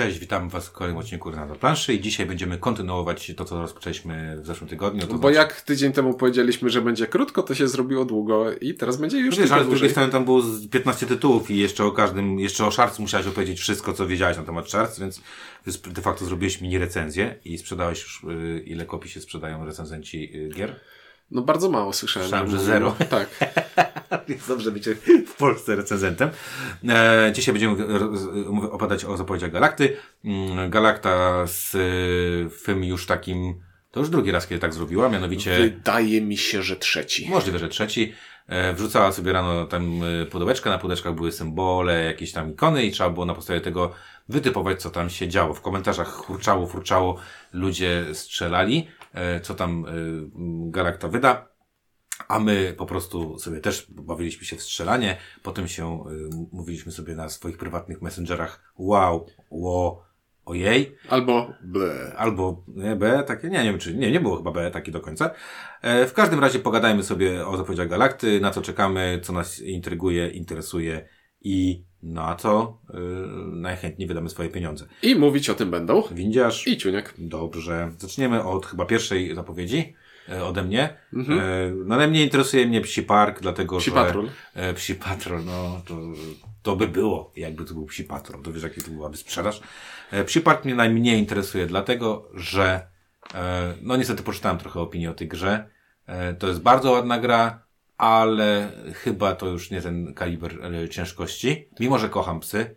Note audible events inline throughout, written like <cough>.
Cześć, witam Was w kolejnym odcinku na planszy i dzisiaj będziemy kontynuować to, co rozpoczęliśmy w zeszłym tygodniu. Bo znaczy... jak tydzień temu powiedzieliśmy, że będzie krótko, to się zrobiło długo i teraz będzie już Wiesz, ale z drugiej strony tam było z 15 tytułów i jeszcze o każdym, jeszcze o Sharks musiałeś opowiedzieć wszystko, co wiedziałeś na temat Sharks, więc de facto zrobiłeś mini recenzję i sprzedałeś już, y, ile kopii się sprzedają recenzenci y, gier. No bardzo mało słyszałem. Słyszałem, że zero. Tak. <laughs> Jest dobrze być w Polsce recenzentem. E, dzisiaj będziemy opadać o zapowiedziach Galakty. Mm, Galakta z e, film już takim, to już drugi raz, kiedy tak zrobiła, mianowicie... Wydaje mi się, że trzeci. Możliwe, że trzeci. E, wrzucała sobie rano tam e, pudełeczkę, na pudełeczkach były symbole, jakieś tam ikony i trzeba było na podstawie tego wytypować, co tam się działo. W komentarzach hurczało, furczało, ludzie strzelali, co tam e, Galakta wyda. A my po prostu sobie też bawiliśmy się w strzelanie. Potem się y, mówiliśmy sobie na swoich prywatnych messengerach wow, ło, ojej. Albo ble. Albo nie, B, takie, nie, nie wiem czy, nie, nie było chyba B taki do końca. E, w każdym razie pogadajmy sobie o zapowiedziach Galakty, na co czekamy, co nas intryguje, interesuje i na co y, najchętniej wydamy swoje pieniądze. I mówić o tym będą. Windziarz. I Ciuniek. Dobrze. Zaczniemy od chyba pierwszej zapowiedzi e, ode mnie. Mhm. E, no najmniej interesuje mnie Psi Park, dlatego Psi że... Patrol. E, Psi Patrol, no to, to by było, jakby to był Psi Patrol. To wiesz, jaki to byłaby sprzedaż. Psi Park mnie najmniej interesuje, dlatego że no niestety poczytałem trochę opinii o tej grze. To jest bardzo ładna gra, ale chyba to już nie ten kaliber e, ciężkości. Mimo, że kocham psy.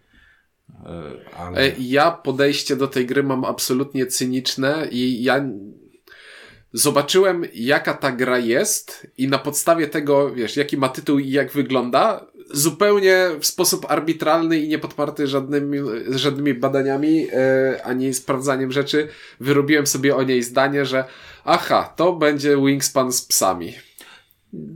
E, ale... E, Ja podejście do tej gry mam absolutnie cyniczne i ja zobaczyłem jaka ta gra jest i na podstawie tego, wiesz, jaki ma tytuł i jak wygląda, zupełnie w sposób arbitralny i niepodparty żadnymi, żadnymi badaniami e, ani sprawdzaniem rzeczy, wyrobiłem sobie o niej zdanie, że aha, to będzie Wingspan z psami.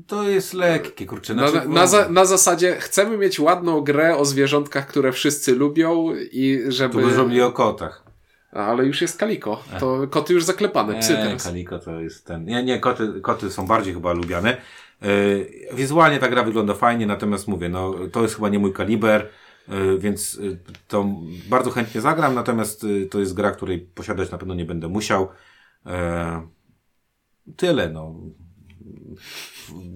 To jest lekkie, kurczę. Na, Znaczy, na, za, na zasadzie chcemy mieć ładną grę o zwierzątkach, które wszyscy lubią i żeby... Tu by zrobili o kotach. Ale już jest kaliko. To koty już zaklepane, psy Nie, teraz. Kaliko to jest ten. Nie, nie, koty, koty są bardziej chyba lubiane. Yy, wizualnie ta gra wygląda fajnie, natomiast mówię, no to jest chyba nie mój kaliber, yy, więc yy, to bardzo chętnie zagram, natomiast yy, to jest gra, której posiadać na pewno nie będę musiał. Yy, tyle, no.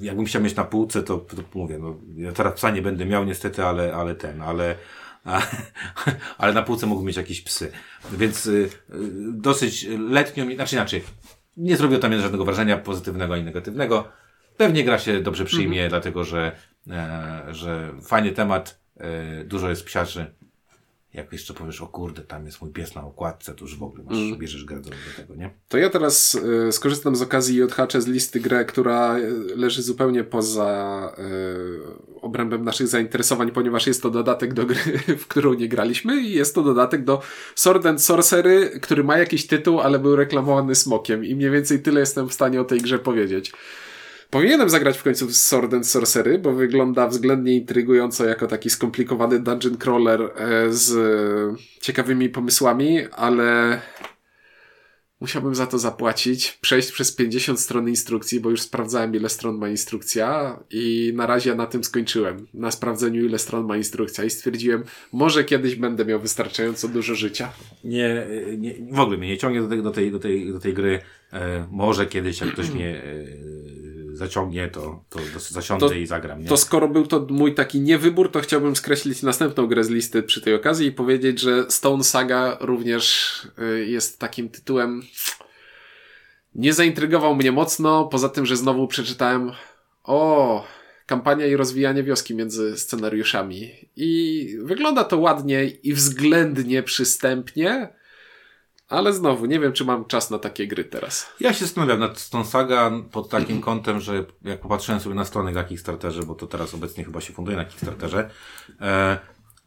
Jakbym chciał mieć na półce, to, to mówię, no, ja teraz psa nie będę miał niestety, ale, ale ten, ale, a, <laughs> ale na półce mógł mieć jakieś psy. Więc y, y, dosyć letnio, mi- znaczy inaczej, nie zrobiło tam żadnego wrażenia pozytywnego ani negatywnego. Pewnie gra się dobrze przyjmie, dlatego że, e, że fajny temat, e, dużo jest psiarzy. Jak jeszcze powiesz, o kurde, tam jest mój pies na okładce, to już w ogóle masz, bierzesz grę do, tego, nie? To ja teraz y, skorzystam z okazji i odhaczę z listy grę, która y, leży zupełnie poza y, obrębem naszych zainteresowań, ponieważ jest to dodatek do gry, <laughs> w którą nie graliśmy i jest to dodatek do Sword and Sorcery, który ma jakiś tytuł, ale był reklamowany smokiem i mniej więcej tyle jestem w stanie o tej grze powiedzieć. Powinienem zagrać w końcu w Sword and Sorcery, bo wygląda względnie intrygująco jako taki skomplikowany dungeon crawler e, z e, ciekawymi pomysłami, ale musiałbym za to zapłacić, przejść przez 50 stron instrukcji, bo już sprawdzałem ile stron ma instrukcja i na razie na tym skończyłem, na sprawdzeniu ile stron ma instrukcja i stwierdziłem, może kiedyś będę miał wystarczająco dużo życia. nie, nie, w ogóle mnie nie ciągnie do tej, do tej, do tej, do tej gry. E, może kiedyś, jak ktoś <clears throat> mnie e, zaciągnie, to, to zasiądę To- i zagram. Nie? To skoro był to mój taki niewybór, to chciałbym skreślić następną grę z listy przy tej okazji i powiedzieć, że Stone Saga również y, jest takim tytułem. Nie zaintrygował mnie mocno, poza tym, że znowu przeczytałem o kampania i rozwijanie wioski między scenariuszami. I wygląda to ładnie i względnie przystępnie, ale znowu nie wiem, czy mam czas na takie gry teraz. Ja się zastanawiam nad tą saga pod takim <clears throat> kątem, że jak popatrzyłem sobie na stronę na Kickstarterze, bo to teraz obecnie chyba się funduje na Kickstarterze, e,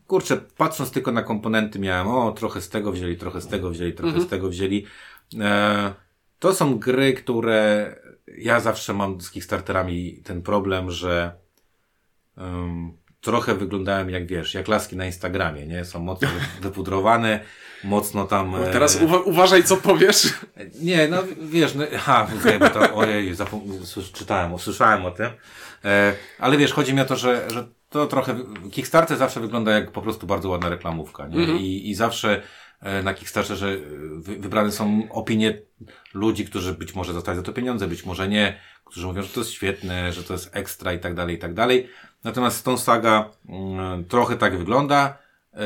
kurczę, patrząc tylko na komponenty miałem, o, trochę z tego wzięli, trochę z tego wzięli, trochę z tego wzięli. E, to są gry, które ja zawsze mam z Kickstarterami ten problem, że um, trochę wyglądają jak wiesz, jak laski na Instagramie, nie? Są mocno <laughs> wypudrowane, mocno tam... e, Teraz uwa- uważaj, co powiesz. <laughs> nie, no wiesz, no, okej, bo to, ojej, czytałem, usłyszałem o tym, e, ale wiesz, chodzi mi o to, że, że to trochę, Kickstarter zawsze wygląda jak po prostu bardzo ładna reklamówka, nie? I, I zawsze e, na Kickstarterze e, wy, wybrane są opinie ludzi, którzy być może dostali za to pieniądze, być może nie, którzy mówią, że to jest świetne, że to jest ekstra i tak dalej, i tak dalej. Natomiast Stone Saga mm, trochę tak wygląda. E,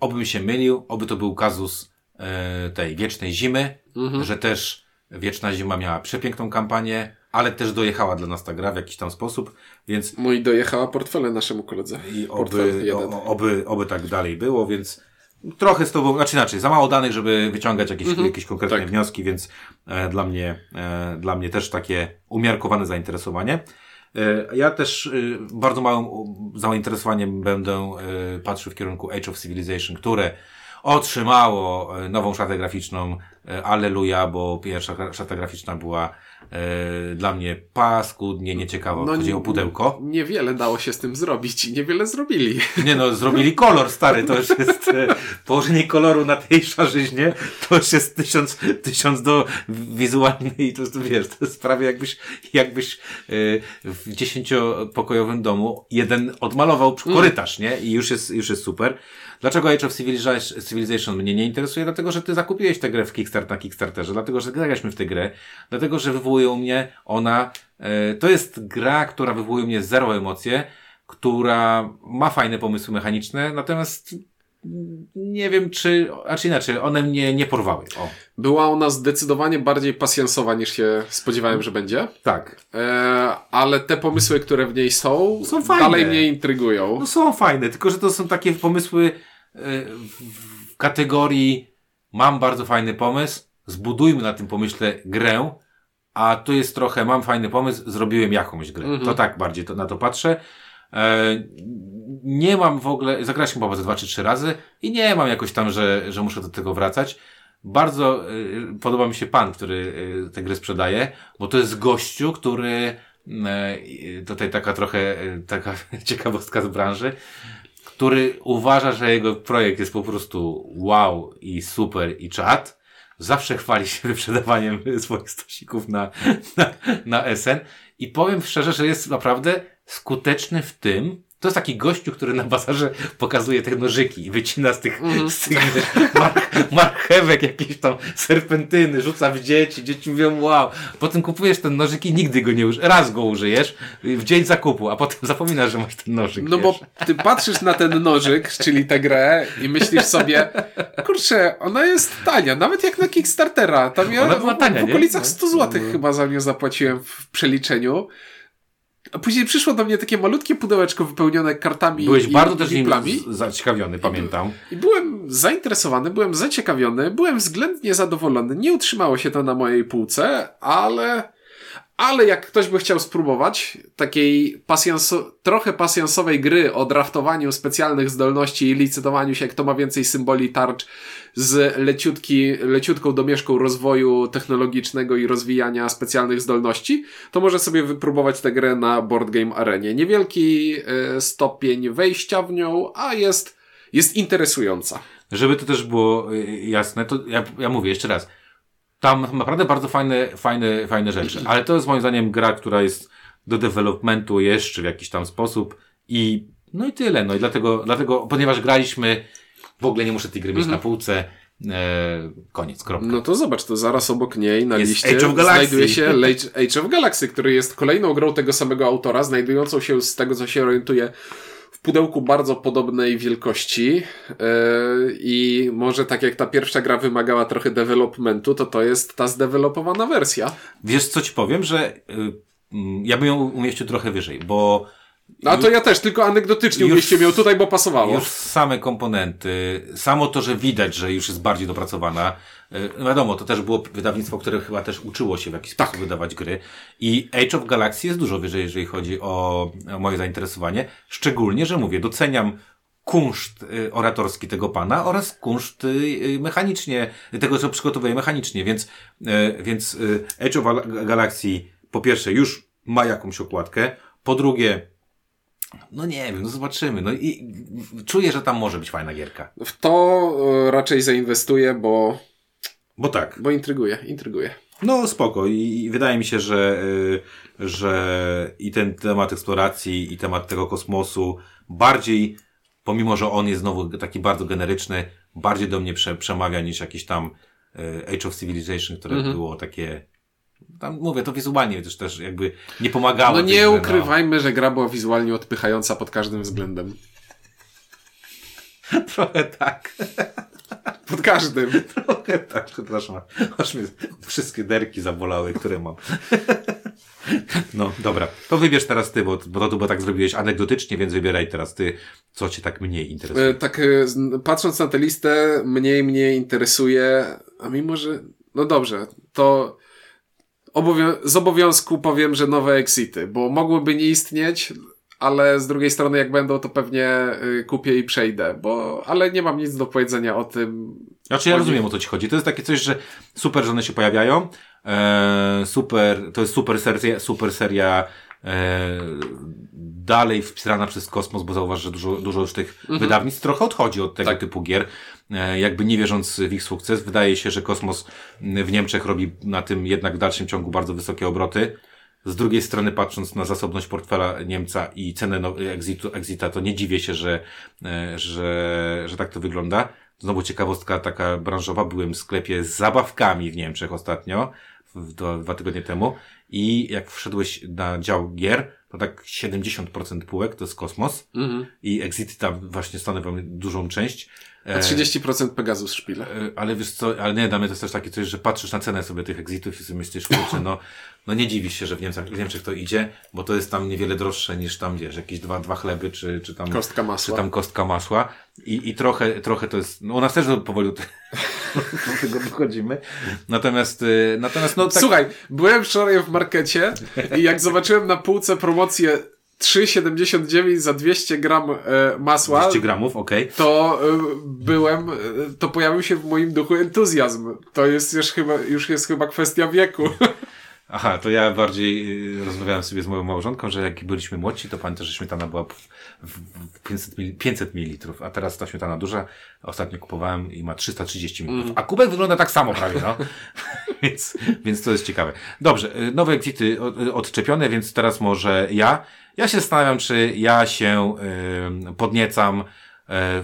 obym się mylił, oby to był kazus e, tej wiecznej zimy, że też wieczna zima miała przepiękną kampanię, ale też dojechała dla nas ta gra w jakiś tam sposób, więc Mój dojechała portfele naszemu koledze. i oby, o, oby, oby tak dalej było, więc trochę z tobą, znaczy inaczej, za mało danych, żeby wyciągać jakieś, jakieś konkretne tak. wnioski, więc e, dla mnie, e, dla mnie też takie umiarkowane zainteresowanie. E, ja też e, bardzo małym zainteresowaniem będę e, patrzył w kierunku Age of Civilization, które otrzymało nową szatę graficzną, e, alleluja, bo pierwsza szata graficzna była e, dla mnie paskudnie nieciekawa, No, chodzi o pudełko. Niewiele dało się z tym zrobić i niewiele zrobili. Nie no, zrobili kolor stary, to już jest e, położenie koloru na tej szarzyźnie, to już jest tysiąc, tysiąc do wizualnej, to jest, wiesz, to jest prawie jakbyś, jakbyś e, w dziesięciopokojowym domu jeden odmalował przy korytarz, nie? I już jest, już jest super. Dlaczego Age of Civilization, mnie nie interesuje? Dlatego, że ty zakupiłeś tę grę w Kickstart na Kickstarterze, dlatego, że graliśmy w tę grę, dlatego, że wywołuje u mnie ona, e, to jest gra, która wywołuje u mnie zero emocje, która ma fajne pomysły mechaniczne, natomiast nie wiem, czy, a czy inaczej, one mnie nie porwały. O, Była ona zdecydowanie bardziej pasjansowa niż się spodziewałem, że będzie. tak. E, ale te pomysły, które w niej są, Są fajne. dalej mnie intrygują. No są fajne, tylko że to są takie pomysły e, w kategorii mam bardzo fajny pomysł, zbudujmy na tym pomyśle grę, a tu jest trochę mam fajny pomysł, zrobiłem jakąś grę. To tak bardziej to, na to patrzę. E, nie mam w ogóle, zagraliśmy chyba ze dwa czy trzy razy i nie mam jakoś tam, że, że muszę do tego wracać. Bardzo y, podoba mi się pan, który y, tę grę sprzedaje, bo to jest gościu, który y, tutaj taka trochę taka <laughs> ciekawostka z branży, który uważa, że jego projekt jest po prostu wow i super i czad. Zawsze chwali się <laughs> wyprzedawaniem swoich stosików na, na, na SN i powiem szczerze, że jest naprawdę skuteczny w tym, to jest taki gościu, który na bazarze pokazuje te nożyki i wycina z tych, z tych mar marchewek jakieś tam serpentyny, rzuca w dzieci, dzieci mówią wow. Potem kupujesz ten nożyk i nigdy go nie użyjesz. Raz go użyjesz w dzień zakupu, a potem zapominasz, że masz ten nożyk. No bo wiesz. ty patrzysz na ten nożyk, czyli tę grę i myślisz sobie, kurczę, ona jest tania, nawet jak na Kickstartera. Tam ja Ona była tania, w nie? okolicach No. 100 zł chyba za nią zapłaciłem w przeliczeniu. A później przyszło do mnie takie malutkie pudełeczko wypełnione kartami Byłeś i, bardzo i też nim zaciekawiony, pamiętam. I byłem zainteresowany, byłem zaciekawiony, byłem względnie zadowolony. Nie utrzymało się to na mojej półce, ale, ale jak ktoś by chciał spróbować takiej pasjanso, trochę pasjansowej gry o draftowaniu specjalnych zdolności i licytowaniu się, kto ma więcej symboli tarcz z leciutki, leciutką domieszką rozwoju technologicznego i rozwijania specjalnych zdolności, to może sobie wypróbować tę grę na Board Game Arenie. Niewielki e, stopień wejścia w nią, a jest, jest interesująca. Żeby to też było y, jasne, to ja, ja mówię jeszcze raz. Tam naprawdę bardzo fajne, fajne, fajne rzeczy, ale to jest moim zdaniem gra, która jest do developmentu jeszcze w jakiś tam sposób i no i tyle. No i dlatego, dlatego ponieważ graliśmy, w ogóle nie muszę tej gry mieć na półce. E, koniec, kropka. No to zobacz, to zaraz obok niej na Jest liście Age of Galaxy. znajduje się Age, of Galaxy, który jest kolejną grą tego samego autora, znajdującą się z tego, co się orientuje pudełku bardzo podobnej wielkości yy, i może tak jak ta pierwsza gra wymagała trochę developmentu, to to jest ta zdevelopowana wersja. Wiesz co ci powiem, że y, mm, ja bym ją umieścił trochę wyżej, bo No, to ja też, tylko anegdotycznie umieściłem ją tutaj, bo pasowało. Już same komponenty, samo to, że widać, że już jest bardziej dopracowana. y, No wiadomo, to też było wydawnictwo, które chyba też uczyło się w jakiś Tak. sposób wydawać gry. I Age of Galaxy jest dużo wyżej, jeżeli chodzi o, o moje zainteresowanie. Szczególnie, że mówię, doceniam kunszt y, oratorski tego pana oraz kunszt y, mechanicznie, tego, co przygotowuje mechanicznie, więc, więc Age of Gal- Galaxy po pierwsze już ma jakąś okładkę, po drugie no nie wiem, no zobaczymy. No i czuję, że tam może być fajna gierka. W to e, raczej zainwestuję, bo, Bo tak. bo intryguje, intryguje. No spoko i, wydaje mi się, że, y, że i ten temat eksploracji i temat tego kosmosu bardziej, pomimo, że on jest znowu taki bardzo generyczny, bardziej do mnie prze, przemawia niż jakiś tam e, Age of Civilization, które Mhm. było takie tam mówię, to wizualnie też, też jakby nie pomagało. No nie grze, ukrywajmy, że gra była wizualnie odpychająca pod każdym względem. No. <laughs> Trochę tak. Pod każdym. <laughs> Trochę tak, przepraszam. Aż mnie wszystkie derki zabolały, które mam. <laughs> No, dobra. To wybierz teraz ty, bo, bo to bo tak zrobiłeś anegdotycznie, więc wybieraj teraz ty, co cię tak mniej interesuje. E, Tak, e, patrząc na tę listę, mniej mnie interesuje, a mimo, że, no dobrze, to obowią- z obowiązku powiem, że nowe exity, bo mogłyby nie istnieć, ale z drugiej strony jak będą, to pewnie y, kupię i przejdę, bo, ale nie mam nic do powiedzenia o tym. Znaczy ja rozumiem o co ci chodzi. To jest takie coś, że super, że one się pojawiają. E, super, to jest super seria, super seria e, dalej wspierana przez kosmos, bo zauważ, że dużo, dużo już tych wydawnictw trochę odchodzi od tego Tak. typu gier. E, jakby nie wierząc w ich sukces, wydaje się, że kosmos w Niemczech robi na tym jednak w dalszym ciągu bardzo wysokie obroty. Z drugiej strony, patrząc na zasobność portfela Niemca i cenę no, exitu, exita, to nie dziwię się, że, e, że, że tak to wygląda. Znowu ciekawostka taka branżowa. Byłem w sklepie z zabawkami w Niemczech ostatnio, do, dwa tygodnie temu. I jak wszedłeś na dział gier, to tak 70% półek to jest kosmos. Mhm. I exity tam właśnie stanowią dużą część. A E, 30% Pegasus szpile. E, Ale wiesz co, ale nie, dla mnie to jest też takie coś, że patrzysz na cenę sobie tych exitów i sobie myślisz, kurczę, no, no nie dziwisz się, że w Niemczech, w Niemczech to idzie, bo to jest tam niewiele droższe niż tam, wiesz, jakieś dwa, dwa chleby, czy, czy tam, Kostka czy masła. tam kostka masła. I, i trochę, trochę to jest, no u nas też powoli <laughs> do tego dochodzimy. Natomiast, y, natomiast no tak, Słuchaj, byłem wczoraj w markecie i jak zobaczyłem na półce promocję 3,79 za 200 gram e, masła, 200 gramów, okej. to e, byłem, e, to pojawił się w moim duchu entuzjazm. To jest już chyba, już jest chyba kwestia wieku. <laughs> Aha, to ja bardziej y, rozmawiałem sobie z moją małżonką, że jak byliśmy młodsi, to pamiętam, że śmietana była w, w, w 500, mil, 500 ml, a teraz ta śmietana duża, ostatnio kupowałem i ma 330 ml. A kubek wygląda tak samo prawie, no. <laughs> więc, więc to jest ciekawe. Dobrze, y, nowe exity y, odczepione, więc teraz może ja. Ja się zastanawiam, czy ja się y, podniecam. Y,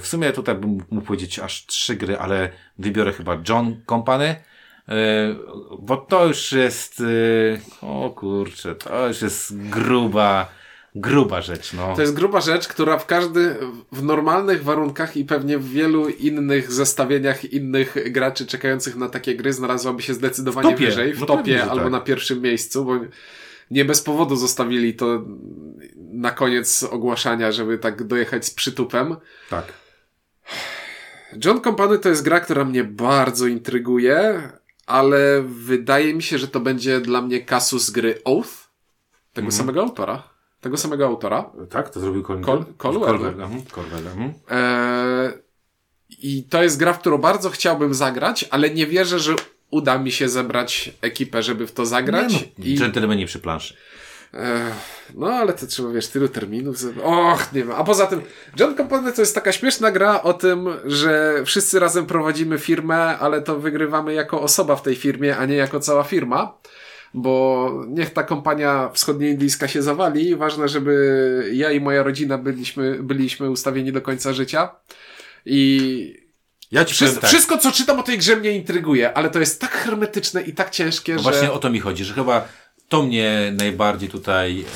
w sumie tutaj bym mógł powiedzieć aż trzy gry, ale wybiorę chyba John Company. E, Bo to już jest, e, o kurczę, to już jest gruba, gruba rzecz, no. To jest gruba rzecz, która w każdy, w normalnych warunkach i pewnie w wielu innych zestawieniach innych graczy czekających na takie gry znalazłaby się zdecydowanie topie. wyżej, w No topie pewnie, albo tak. na pierwszym miejscu, bo nie bez powodu zostawili to na koniec ogłaszania, żeby tak dojechać z przytupem. Tak. John Company to jest gra, która mnie bardzo intryguje, ale wydaje mi się, że to będzie dla mnie kasus gry Oath, tego Mhm. samego autora. Tego samego autora. Tak, to zrobił Colin Col- Colwell. Colwell, mhm, mhm. Eee, I to jest gra, w którą bardzo chciałbym zagrać, ale nie wierzę, że uda mi się zebrać ekipę, żeby w to zagrać. Nie, no, I, Dżentelmeni przy planszy. No, ale to trzeba, wiesz, tylu terminów. Och, nie wiem. A poza tym, John Company to jest taka śmieszna gra o tym, że wszyscy razem prowadzimy firmę, ale to wygrywamy jako osoba w tej firmie, a nie jako cała firma. Bo niech ta kompania wschodnioindyjska się zawali. Ważne, żeby ja i moja rodzina byliśmy, byliśmy ustawieni do końca życia. I Ja ci wszystko, tak, wszystko, co czytam o tej grze mnie intryguje, ale to jest tak hermetyczne i tak ciężkie, no że... właśnie o to mi chodzi, że chyba to mnie najbardziej tutaj, yy,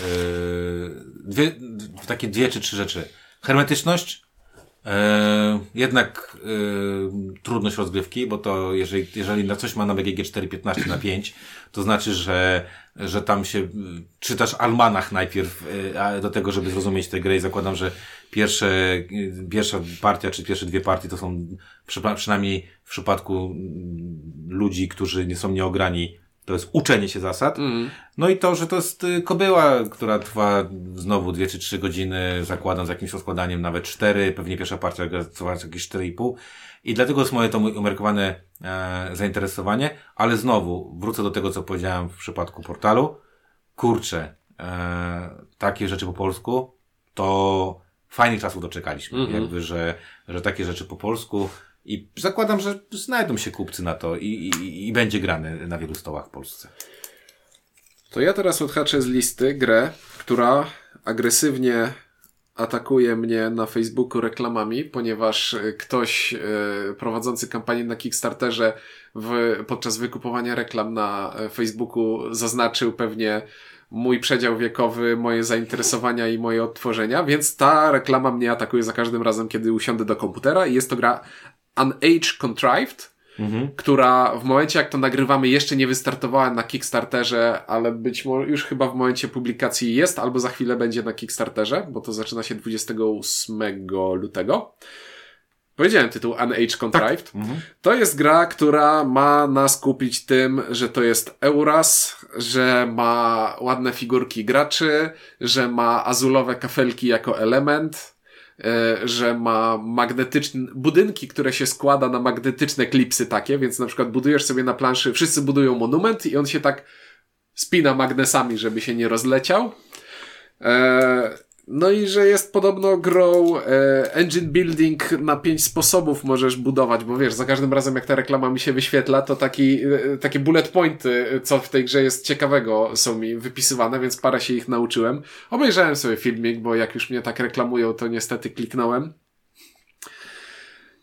dwie, takie dwie czy trzy rzeczy. Hermetyczność, E, jednak e, trudność rozgrywki, bo to jeżeli, jeżeli na coś ma na BGG 4.15 na 5, to znaczy, że, że tam się czytasz almanach najpierw do tego, żeby zrozumieć tę grę i zakładam, że pierwsze, pierwsza partia czy pierwsze dwie partie to są przynajmniej w przypadku mm, ludzi, którzy nie są nieograni, to jest uczenie się zasad. Mm. No i to, że to jest y, kobyła, która trwa znowu dwie czy trzy godziny, zakładam z jakimś rozkładaniem nawet cztery, pewnie pierwsza partia trwa jakieś cztery i pół. I dlatego jest moje to umiarkowane e, zainteresowanie, ale znowu wrócę do tego, co powiedziałem w przypadku portalu. Kurczę, e, takie rzeczy po polsku, to fajnych czasów doczekaliśmy. Mhm. Jakby, że, że takie rzeczy po polsku i zakładam, że znajdą się kupcy na to i, i, i będzie grane na wielu stołach w Polsce. To ja teraz odhaczę z listy grę, która agresywnie atakuje mnie na Facebooku reklamami, ponieważ e, ktoś e, prowadzący kampanię na Kickstarterze w, podczas wykupowania reklam na e, Facebooku zaznaczył pewnie mój przedział wiekowy, moje zainteresowania i moje odtworzenia, więc ta reklama mnie atakuje za każdym razem, kiedy usiądę do komputera i jest to gra An Age Contrived, mhm. która w momencie jak to nagrywamy jeszcze nie wystartowała na Kickstarterze, ale być może już chyba w momencie publikacji jest, albo za chwilę będzie na Kickstarterze, bo to zaczyna się 28 lutego. Powiedziałem tytuł An Age Contrived. Tak. Mhm. To jest gra, która ma nas kupić tym, że to jest Euras, że ma ładne figurki graczy, że ma azulowe kafelki jako element, że ma magnetyczne budynki, które się składa na magnetyczne klipsy takie, więc na przykład budujesz sobie na planszy, wszyscy budują monument i on się tak spina magnesami, żeby się nie rozleciał. E, no i że jest podobno grą e, engine building na pięć sposobów możesz budować, bo wiesz, za każdym razem jak ta reklama mi się wyświetla, to taki, e, takie bullet pointy, co w tej grze jest ciekawego są mi wypisywane, więc parę się ich nauczyłem. Obejrzałem sobie filmik, bo jak już mnie tak reklamują, to niestety kliknąłem.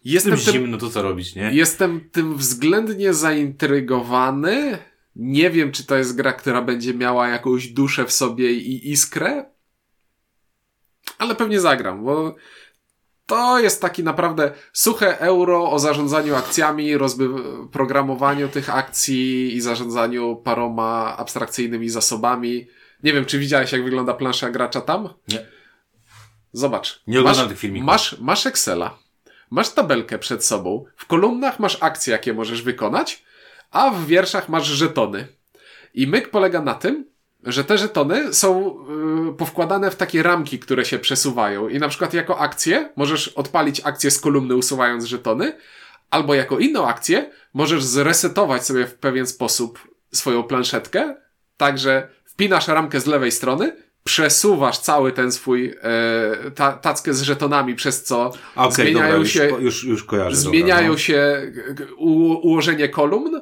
Jestem tym, zimno to co robić, nie? Jestem tym względnie zaintrygowany. Nie wiem, czy to jest gra, która będzie miała jakąś duszę w sobie i iskrę, ale pewnie zagram, bo to jest taki naprawdę suche euro o zarządzaniu akcjami, rozby- programowaniu tych akcji i zarządzaniu paroma abstrakcyjnymi zasobami. Nie wiem, czy widziałeś, jak wygląda plansza gracza tam? Nie. Zobacz. Nie oglądam tych filmików. Masz, masz Excela. Masz tabelkę przed sobą. W kolumnach masz akcje, jakie możesz wykonać, a w wierszach masz żetony. I myk polega na tym, że te żetony są yy, powkładane w takie ramki, które się przesuwają. I na przykład jako akcję możesz odpalić akcję z kolumny usuwając żetony, albo jako inną akcję możesz zresetować sobie w pewien sposób swoją planszetkę, także wpinasz ramkę z lewej strony, przesuwasz cały ten swój e, ta, tackę z żetonami, przez co okay, zmieniają dobra, się już, już, już kojarzę, zmieniają dobra, no. się u, ułożenie kolumn,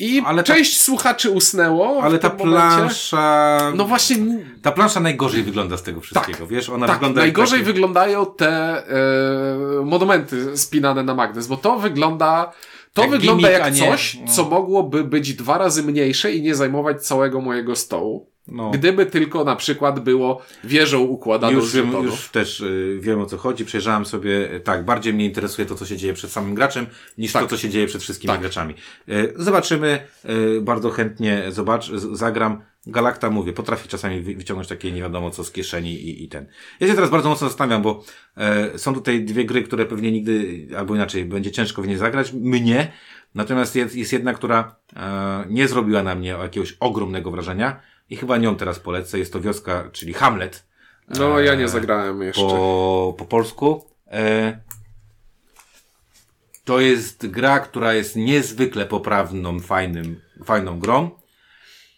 i ale część ta... słuchaczy usnęło. Ale ta plansza. Momencie. No właśnie. Ta plansza najgorzej wygląda z tego wszystkiego, tak, wiesz? Ona tak, wygląda. Najgorzej taki... wyglądają te e, monumenty spinane na magnes, bo to wygląda. To jak wygląda gimmick, jak coś, no. co mogłoby być dwa razy mniejsze i nie zajmować całego mojego stołu. No. Gdyby tylko na przykład było wieżą układaną już, wiem, już też y, wiem o co chodzi. Przejrzałem sobie, y, tak, bardziej mnie interesuje to, co się dzieje przed samym graczem, niż tak. to, co się dzieje przed wszystkimi tak. graczami. Y, zobaczymy, y, bardzo chętnie zobacz, zagram. Galakta, mówię, potrafi czasami wyciągnąć takie nie wiadomo co z kieszeni i, i ten. Ja się teraz bardzo mocno zastanawiam, bo e, są tutaj dwie gry, które pewnie nigdy, albo inaczej, będzie ciężko w nie zagrać. Mnie. Natomiast jest, jest jedna, która e, nie zrobiła na mnie jakiegoś ogromnego wrażenia i chyba nią teraz polecę. Jest to wioska, czyli Hamlet. No, ja nie e, zagrałem jeszcze. Po, po polsku. E, to jest gra, która jest niezwykle poprawną, fajnym, fajną grą,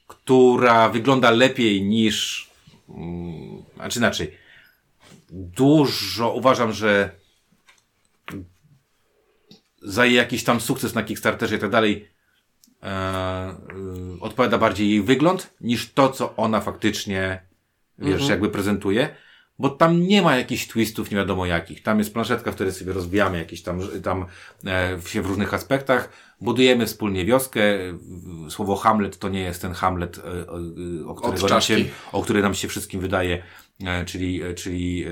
która wygląda lepiej niż, mm, znaczy inaczej, dużo, uważam, że za jakiś tam sukces na Kickstarterze i tak dalej, e, y, odpowiada bardziej jej wygląd niż to, co ona faktycznie, wiesz, mhm. jakby prezentuje. Bo tam nie ma jakichś twistów, nie wiadomo jakich. Tam jest planszetka, w której sobie rozbijamy jakieś tam, tam e, się w różnych aspektach. Budujemy wspólnie wioskę. Słowo Hamlet to nie jest ten Hamlet, e, e, o, którego nam się, o który nam się wszystkim wydaje, e, czyli, e, czyli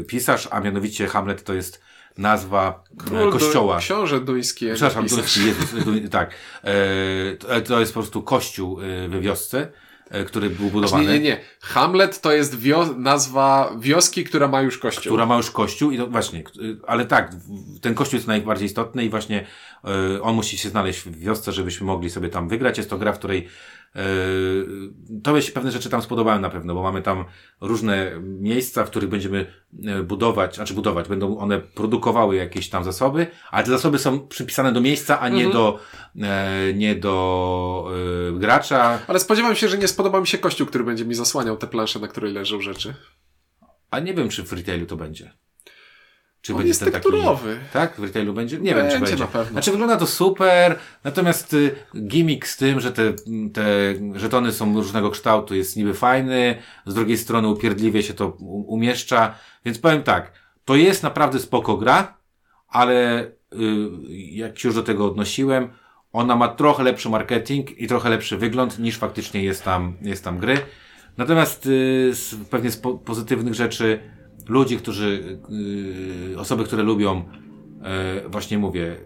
e, pisarz, a mianowicie Hamlet to jest nazwa e, Król kościoła. Do, książę duński. Przepraszam, duński, Jezus, duń, tak. E, to jest po prostu kościół e, we wiosce, e, który był budowany. Nie, nie, nie. Hamlet to jest wio nazwa wioski, która ma już kościół. Która ma już kościół i to właśnie, ale tak, ten kościół jest najbardziej istotny i właśnie on musi się znaleźć w wiosce, żebyśmy mogli sobie tam wygrać. Jest to gra, w której to się pewne rzeczy tam spodobały na pewno, bo mamy tam różne miejsca, w których będziemy e, budować, znaczy budować, będą one produkowały jakieś tam zasoby, ale te zasoby są przypisane do miejsca, a nie mhm. do, e, nie do e, gracza. Ale spodziewam się, że nie spodoba mi się kościół, który będzie mi zasłaniał te plansze, na której leżą rzeczy. A nie wiem, czy w retailu to będzie. Czy On będzie jest ten taki... tekturowy. Tak? W retailu będzie? Nie wiem, czy Będzie będzie. na pewno. Znaczy wygląda to super, natomiast y, gimmick z tym, że te, te żetony są różnego kształtu jest niby fajny, z drugiej strony upierdliwie się to umieszcza, więc powiem tak, to jest naprawdę spoko gra, ale y, jak się już do tego odnosiłem, ona ma trochę lepszy marketing i trochę lepszy wygląd niż faktycznie jest tam, jest tam gry. Natomiast y, z, pewnie z po, pozytywnych rzeczy ludzi, którzy, y, osoby, które lubią, e, właśnie mówię,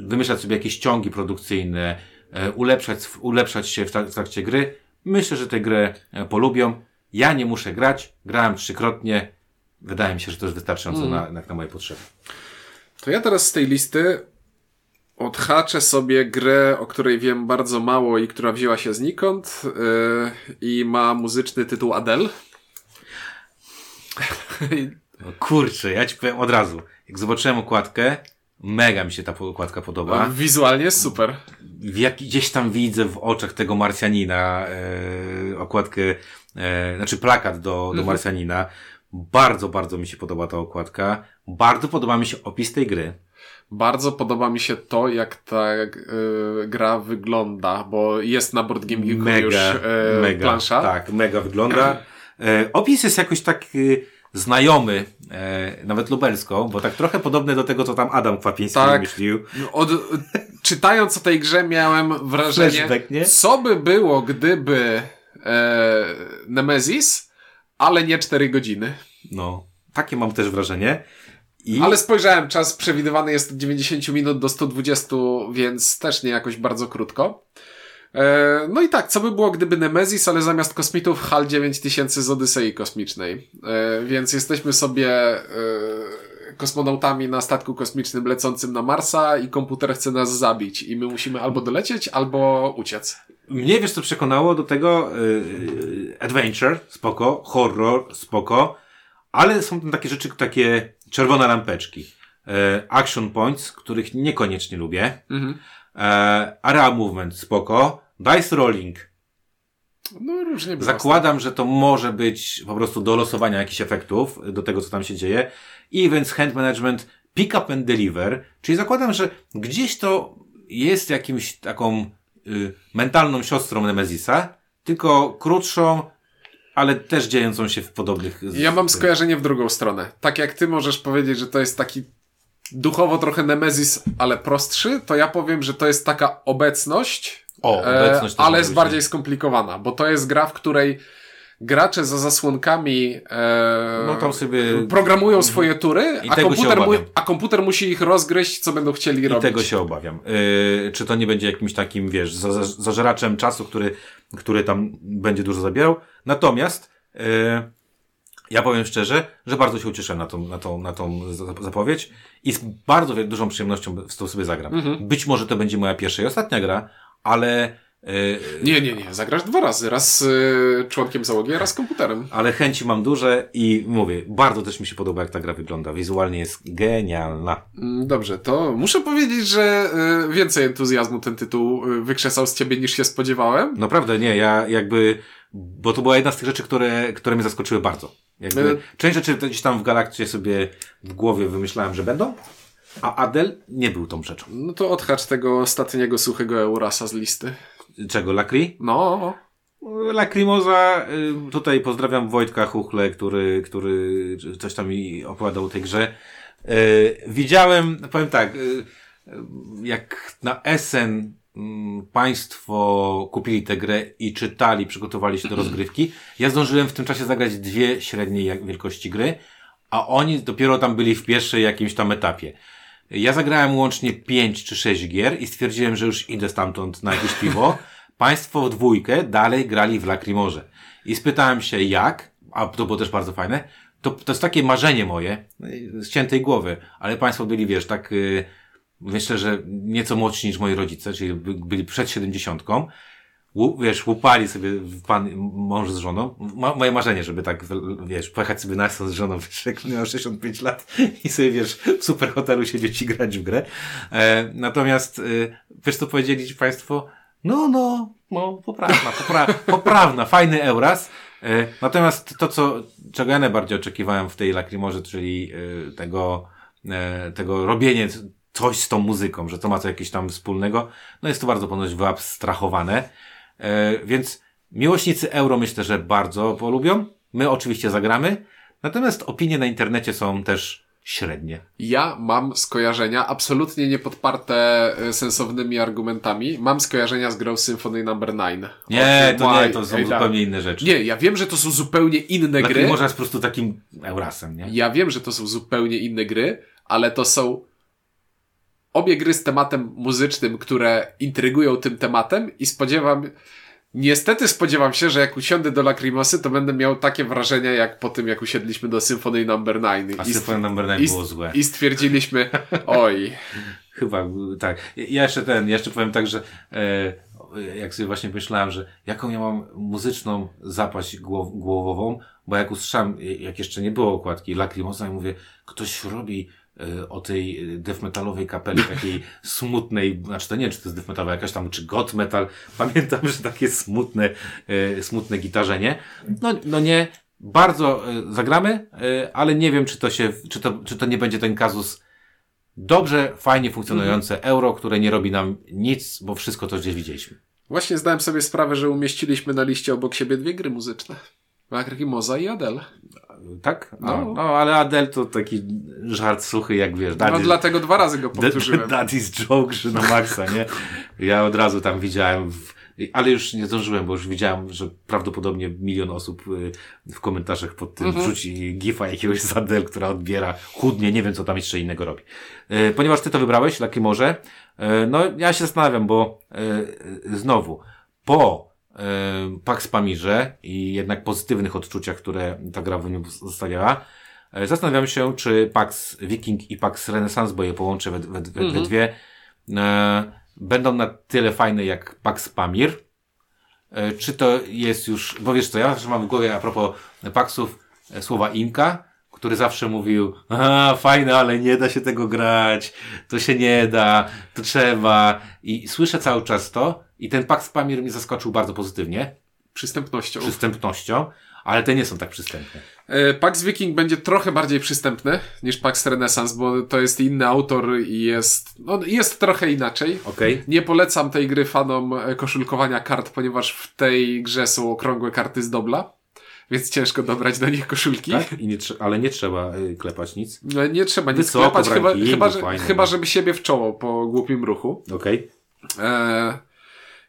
wymyślać sobie jakieś ciągi produkcyjne, e, ulepszać, ulepszać się w, w trakcie gry, myślę, że tę grę e, polubią. Ja nie muszę grać, grałem trzykrotnie. Wydaje mi się, że to jest wystarczająco na, jak na moje potrzeby. To ja teraz z tej listy odhaczę sobie grę, o której wiem bardzo mało i która wzięła się znikąd yy, i ma muzyczny tytuł Adele. No <laughs> kurczę, ja ci powiem od razu. Jak zobaczyłem okładkę, mega mi się ta okładka podoba. Wizualnie jest super. jak, gdzieś tam widzę w oczach tego Marsjanina e, okładkę, e, znaczy plakat do, do Marsjanina. Bardzo, bardzo mi się podoba ta okładka. Bardzo podoba mi się opis tej gry. Bardzo podoba mi się to, jak ta yy, gra wygląda, bo jest na Board Game Geeku Mega, już yy, mega, plansza. tak, mega wygląda. <clears throat> E, opis jest jakoś tak e, znajomy, e, nawet lubelsko, bo tak trochę podobny do tego, co tam Adam Kwapiński Tak. wymyślił. Od, czytając o tej grze miałem wrażenie, co by było, gdyby e, Nemesis, ale nie 4 godziny. No, takie mam też wrażenie. I Ale spojrzałem, czas przewidywany jest od 90 minut do 120, więc też nie jakoś bardzo krótko. E, no i tak, co by było, gdyby Nemesis, ale zamiast kosmitów HAL 9000 z Odysei Kosmicznej. E, więc jesteśmy sobie e, kosmonautami na statku kosmicznym lecącym na Marsa i komputer chce nas zabić i my musimy albo dolecieć, albo uciec. Mnie wiesz co przekonało do tego yy, adventure, spoko, horror, spoko, ale są tam takie rzeczy, takie czerwone lampeczki. Yy, action points, których niekoniecznie lubię. Mhm. Yy, area movement, spoko. Dice rolling. No różnie. Zakładam, że to może być po prostu do losowania jakichś efektów do tego, co tam się dzieje. Events, hand management, pick up and deliver. Czyli zakładam, że gdzieś to jest jakimś taką y, mentalną siostrą Nemezisa, tylko krótszą, ale też dziejącą się w podobnych... Ja mam skojarzenie w drugą stronę. Tak jak ty możesz powiedzieć, że to jest taki duchowo trochę Nemesis, ale prostszy, to ja powiem, że to jest taka obecność, O, obecność e, ale jest bardziej nie? skomplikowana, bo to jest gra, w której gracze za zasłonkami e, No tam sobie... programują swoje tury, I a komputer, mu, a komputer musi ich rozgryźć, co będą chcieli I robić. tego się obawiam. Yy, czy to nie będzie jakimś takim, wiesz, za, za, zażeraczem czasu, który, który tam będzie dużo zabierał. Natomiast yy, ja powiem szczerze, że bardzo się ucieszę na tą, na tą, na tą za- zapowiedź i z bardzo dużą przyjemnością w to sobie zagram. Mhm. Być może to będzie moja pierwsza i ostatnia gra, ale, yy, Nie, nie, nie. Zagrasz dwa razy. Raz e, członkiem załogi, a raz komputerem. ale chęci mam duże i mówię, bardzo też mi się podoba, jak ta gra wygląda. Wizualnie jest genialna. Mm, Dobrze, to muszę powiedzieć, że y, więcej entuzjazmu ten tytuł wykrzesał z ciebie niż się spodziewałem. Naprawdę nie, ja jakby, bo to była jedna z tych rzeczy, które, które mnie zaskoczyły bardzo. Jakby, E- część rzeczy gdzieś tam w Galakcie sobie w głowie wymyślałem, że będą, a Adel nie był tą rzeczą. No to odhacz tego ostatniego suchego Eurasa z listy. Czego, Lakri? No, Lacrimosa, y, tutaj pozdrawiam Wojtka Chuchle, który, który coś tam mi opowiadał o tej grze. Y, Widziałem, powiem tak, y, jak na Essen państwo kupili tę grę i czytali, przygotowali się do rozgrywki, ja zdążyłem w tym czasie zagrać dwie średniej wielkości gry, a oni dopiero tam byli w pierwszej jakimś tam etapie. Ja zagrałem łącznie pięć czy sześć gier i stwierdziłem, że już idę stamtąd na jakieś piwo. <laughs> Państwo w dwójkę dalej grali w Lacrimorze. I spytałem się jak, a to było też bardzo fajne, to, to jest takie marzenie moje, y, z ciętej głowy, ale Państwo byli, wiesz, tak, y, myślę, że nieco młodsi niż moi rodzice, czyli by, byli przed siedemdziesiątką, wiesz, łupali sobie pan, mąż z żoną. Ma, moje marzenie, żeby tak, wiesz, pojechać sobie na z żoną, wiesz, jak miał 65 lat i sobie, wiesz, w super hotelu siedzieć i grać w grę. E, natomiast, e, wiesz co powiedzieli ci państwo? No, no, no, poprawna, popra poprawna, fajny Euras. E, natomiast to, co, czego ja najbardziej oczekiwałem w tej Lacrimorze, czyli e, tego e, tego robienie coś z tą muzyką, że to ma to jakieś tam wspólnego. No jest to bardzo ponoć wyabstrahowane. E, więc miłośnicy euro myślę, że bardzo polubią. My oczywiście zagramy. Natomiast opinie na internecie są też średnie. Ja mam skojarzenia, absolutnie niepodparte e, sensownymi argumentami. Mam skojarzenia z grą Symphony Number no. 9. Nie, to nie, to są zupełnie inne rzeczy. Nie, ja wiem, że to są zupełnie inne Taki gry. Może jest po prostu takim Eurasem, nie? Ja wiem, że to są zupełnie inne gry, ale to są obie gry z tematem muzycznym, które intrygują tym tematem i spodziewam Niestety spodziewam się, że jak usiądę do Lacrimosy, to będę miał takie wrażenia, jak po tym, jak usiedliśmy do Symphony Number 9. A Symphony Number 9 było złe. I stwierdziliśmy, oj. <laughs> Chyba, tak. Ja jeszcze ten, jeszcze powiem tak, że e, jak sobie właśnie myślałem, że jaką ja mam muzyczną zapaść głow, głowową, bo jak usłyszałem, jak jeszcze nie było okładki Lacrimosa i mówię, ktoś robi o tej death metalowej kapeli, takiej smutnej, znaczy to nie wiem, czy to jest death metalowa, jakaś tam, czy god metal. <laughs> Pamiętam, że takie smutne, e, smutne gitarzenie. No, no nie, bardzo e, zagramy, ale nie wiem, czy to się, czy to, czy to nie będzie ten kazus dobrze, fajnie funkcjonujące Mhm. euro, które nie robi nam nic, bo wszystko to gdzieś widzieliśmy. Właśnie zdałem sobie sprawę, że umieściliśmy na liście obok siebie dwie gry muzyczne. Lacrimosa i Adele. Tak? No, No. no ale Adel to taki żart suchy, jak wiesz. No dlatego dwa razy go powtórzyłem. <laughs> That is joke, że na maksa, nie? Ja od razu tam widziałem, w, ale już nie zdążyłem, bo już widziałem, że prawdopodobnie milion osób y, w komentarzach pod tym Mhm. wrzuci gifa jakiegoś z Adel, która odbiera chudnie, nie wiem co tam jeszcze innego robi. Y, Ponieważ ty to wybrałeś, Lucky Morze, y, no ja się zastanawiam, bo znowu, po Pax Pamirze i jednak pozytywnych odczuciach, które ta gra w nim zostawiała, y, zastanawiam się, czy Pax Viking i Pax Renaissance, bo je połączę we, we, we, we dwie, e, będą na tyle fajne jak Pax Pamir. E, czy to jest już, bo wiesz co, ja zawsze mam w głowie a propos Paxów e, słowa Inka, który zawsze mówił, a fajne, ale nie da się tego grać, to się nie da, to trzeba. I słyszę cały czas to i ten Pax Pamir mnie zaskoczył bardzo pozytywnie, Przystępnością. przystępnością, ale te nie są tak przystępne. E, Pax Viking będzie trochę bardziej przystępny niż Pax Renaissance, bo to jest inny autor i jest, no, jest trochę inaczej. Okej? Nie polecam tej gry fanom e, koszulkowania kart, ponieważ w tej grze są okrągłe karty z dobla, więc ciężko dobrać do nich koszulki. Tak? I nie, ale nie trzeba y, klepać nic. No, Nie trzeba nic Wysoko klepać, chyba, chyba, że, fajne, chyba no. żeby siebie w czoło po głupim ruchu. Okej? E,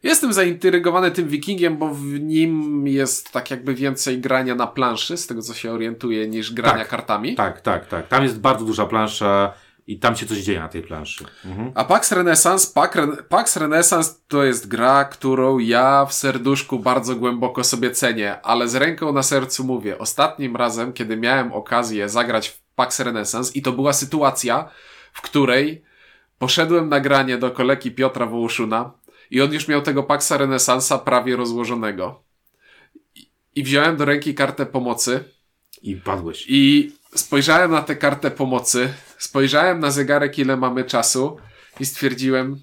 jestem zaintrygowany tym wikingiem, bo w nim jest tak jakby więcej grania na planszy, z tego co się orientuję, niż grania Tak. kartami. Tak, tak, tak. Tam jest bardzo duża plansza i tam się coś dzieje na tej planszy. Mhm. A Pax Renaissance, Pax, Ren- Pax Renaissance to jest gra, którą ja w serduszku bardzo głęboko sobie cenię, ale z ręką na sercu mówię, ostatnim razem, kiedy miałem okazję zagrać w Pax Renaissance i to była sytuacja, w której poszedłem na granie do kolegi Piotra Wołoszuna i on już miał tego Paxa Renaissance'a prawie rozłożonego. I- I wziąłem do ręki kartę pomocy I padłeś. i spojrzałem na tę kartę pomocy, spojrzałem na zegarek, ile mamy czasu i stwierdziłem,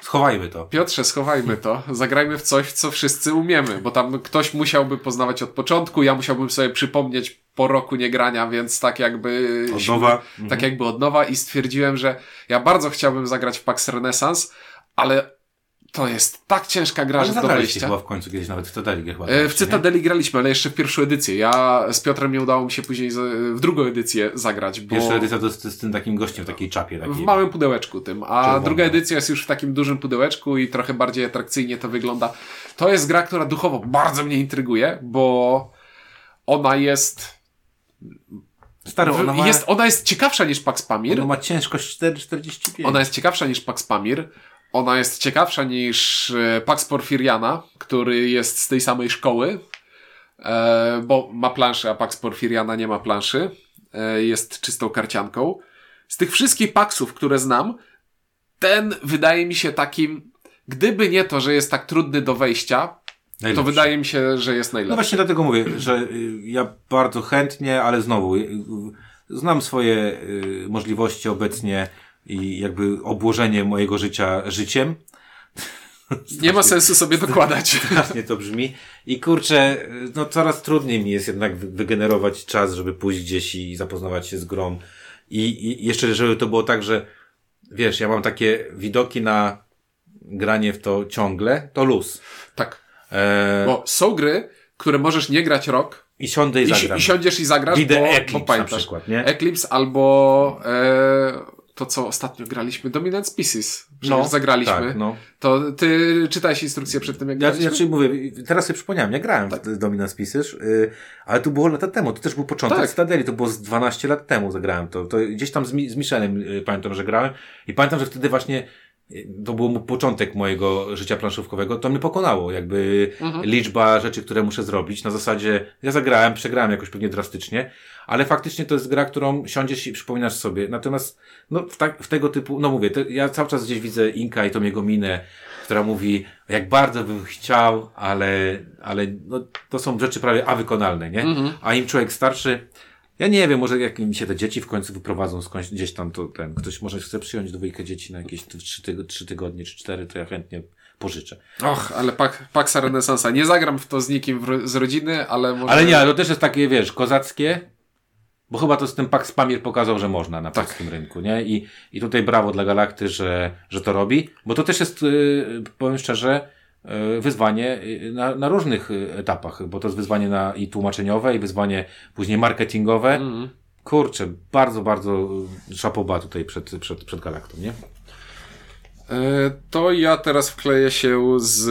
Schowajmy to. Piotrze, schowajmy to, zagrajmy w coś, co wszyscy umiemy, bo tam ktoś musiałby poznawać od początku, ja musiałbym sobie przypomnieć po roku niegrania, więc tak jakby... Od nowa. Tak jakby od nowa i stwierdziłem, że ja bardzo chciałbym zagrać w Pax Renaissance, ale to jest tak ciężka gra, Ale że do wejścia. chyba w końcu kiedyś nawet w Cytadeli chyba. E, W nie? Cytadeli graliśmy, ale jeszcze w pierwszą edycję. Ja z Piotrem nie udało mi się później w drugą edycję zagrać, bo Pierwsza edycja to jest z tym takim gościem w takiej czapie. Takiej. w małym pudełeczku tym, a Czerwone. druga edycja jest już w takim dużym pudełeczku i trochę bardziej atrakcyjnie to wygląda. To jest gra, która duchowo bardzo mnie intryguje, bo ona jest, Stary, ona ma, jest, ona jest ciekawsza niż Pax Pamir. ona ma ciężkość 4,45. Ona jest ciekawsza niż Pax Pamir. Ona jest ciekawsza niż e, Pax Porfiriana, który jest z tej samej szkoły, e, bo ma planszę, a Pax Porfiriana nie ma planszy. E, jest czystą karcianką. Z tych wszystkich Paxów, które znam, ten wydaje mi się takim, gdyby nie to, że jest tak trudny do wejścia, Najlepszy. to wydaje mi się, że jest No najlepszy. właśnie dlatego mówię, że y, ja bardzo chętnie, ale znowu y, y, znam swoje możliwości obecnie i jakby obłożenie mojego życia życiem. <laughs> nie ma sensu sobie dokładać. <laughs> Strasznie to brzmi. I kurczę, no coraz trudniej mi jest jednak wy- wygenerować czas, żeby pójść gdzieś i zapoznawać się z grą. I, I jeszcze, żeby to było tak, że wiesz, ja mam takie widoki na granie w to ciągle, to luz. Tak. E, Bo są gry, które możesz nie grać rok I siądę i, i, zagram. i siądziesz i zagrasz, Widzę bo, Eclipse bo na pamiętasz. przykład, nie? Eclipse albo e, to, co ostatnio graliśmy, Dominant Species. Przecież zagraliśmy. Tak, no. To ty czytałeś instrukcję przed tym, jak Ja, graliśmy? ja ci mówię, teraz sobie przypomniałem, ja grałem w Dominant Species, yy, ale to było lata temu, to też był początek Tak. Citadeli, to było z 12 lat temu zagrałem to. to gdzieś tam z, z Michelem yy, pamiętam, że grałem i pamiętam, że wtedy właśnie to był początek mojego życia planszówkowego, to mnie pokonało, jakby Mhm. liczba rzeczy, które muszę zrobić, na zasadzie, ja zagrałem, przegrałem jakoś pewnie drastycznie, ale faktycznie to jest gra, którą siądziesz i przypominasz sobie, natomiast, no, w, tak, w tego typu, no mówię, to, ja cały czas gdzieś widzę Inka i tą jego minę, która mówi, jak bardzo bym chciał, ale, ale no, to są rzeczy prawie a wykonalne, nie? A im człowiek starszy, ja nie wiem, może jak mi się te dzieci w końcu wyprowadzą skądś gdzieś tam, to ten, ktoś może chce przyjąć dwójkę dzieci na jakieś trzy, tyg trzy tygodnie czy cztery, to ja chętnie pożyczę. Och, ale pak, Paxa Renesansa. Nie zagram w to z nikim w, z rodziny, ale może... Ale nie, ale to też jest takie, wiesz, kozackie, bo chyba to z tym Pax Pamir pokazał, że można na Tak. polskim rynku, nie? I, I tutaj brawo dla Galakty, że, że to robi, bo to też jest, yy, powiem szczerze, wyzwanie yy, na, na różnych yy, etapach, bo to jest wyzwanie na, i tłumaczeniowe, i wyzwanie później marketingowe. Mhm. Kurczę, bardzo, bardzo szapoba tutaj przed, przed, przed Galaktą, nie? E, To ja teraz wkleję się z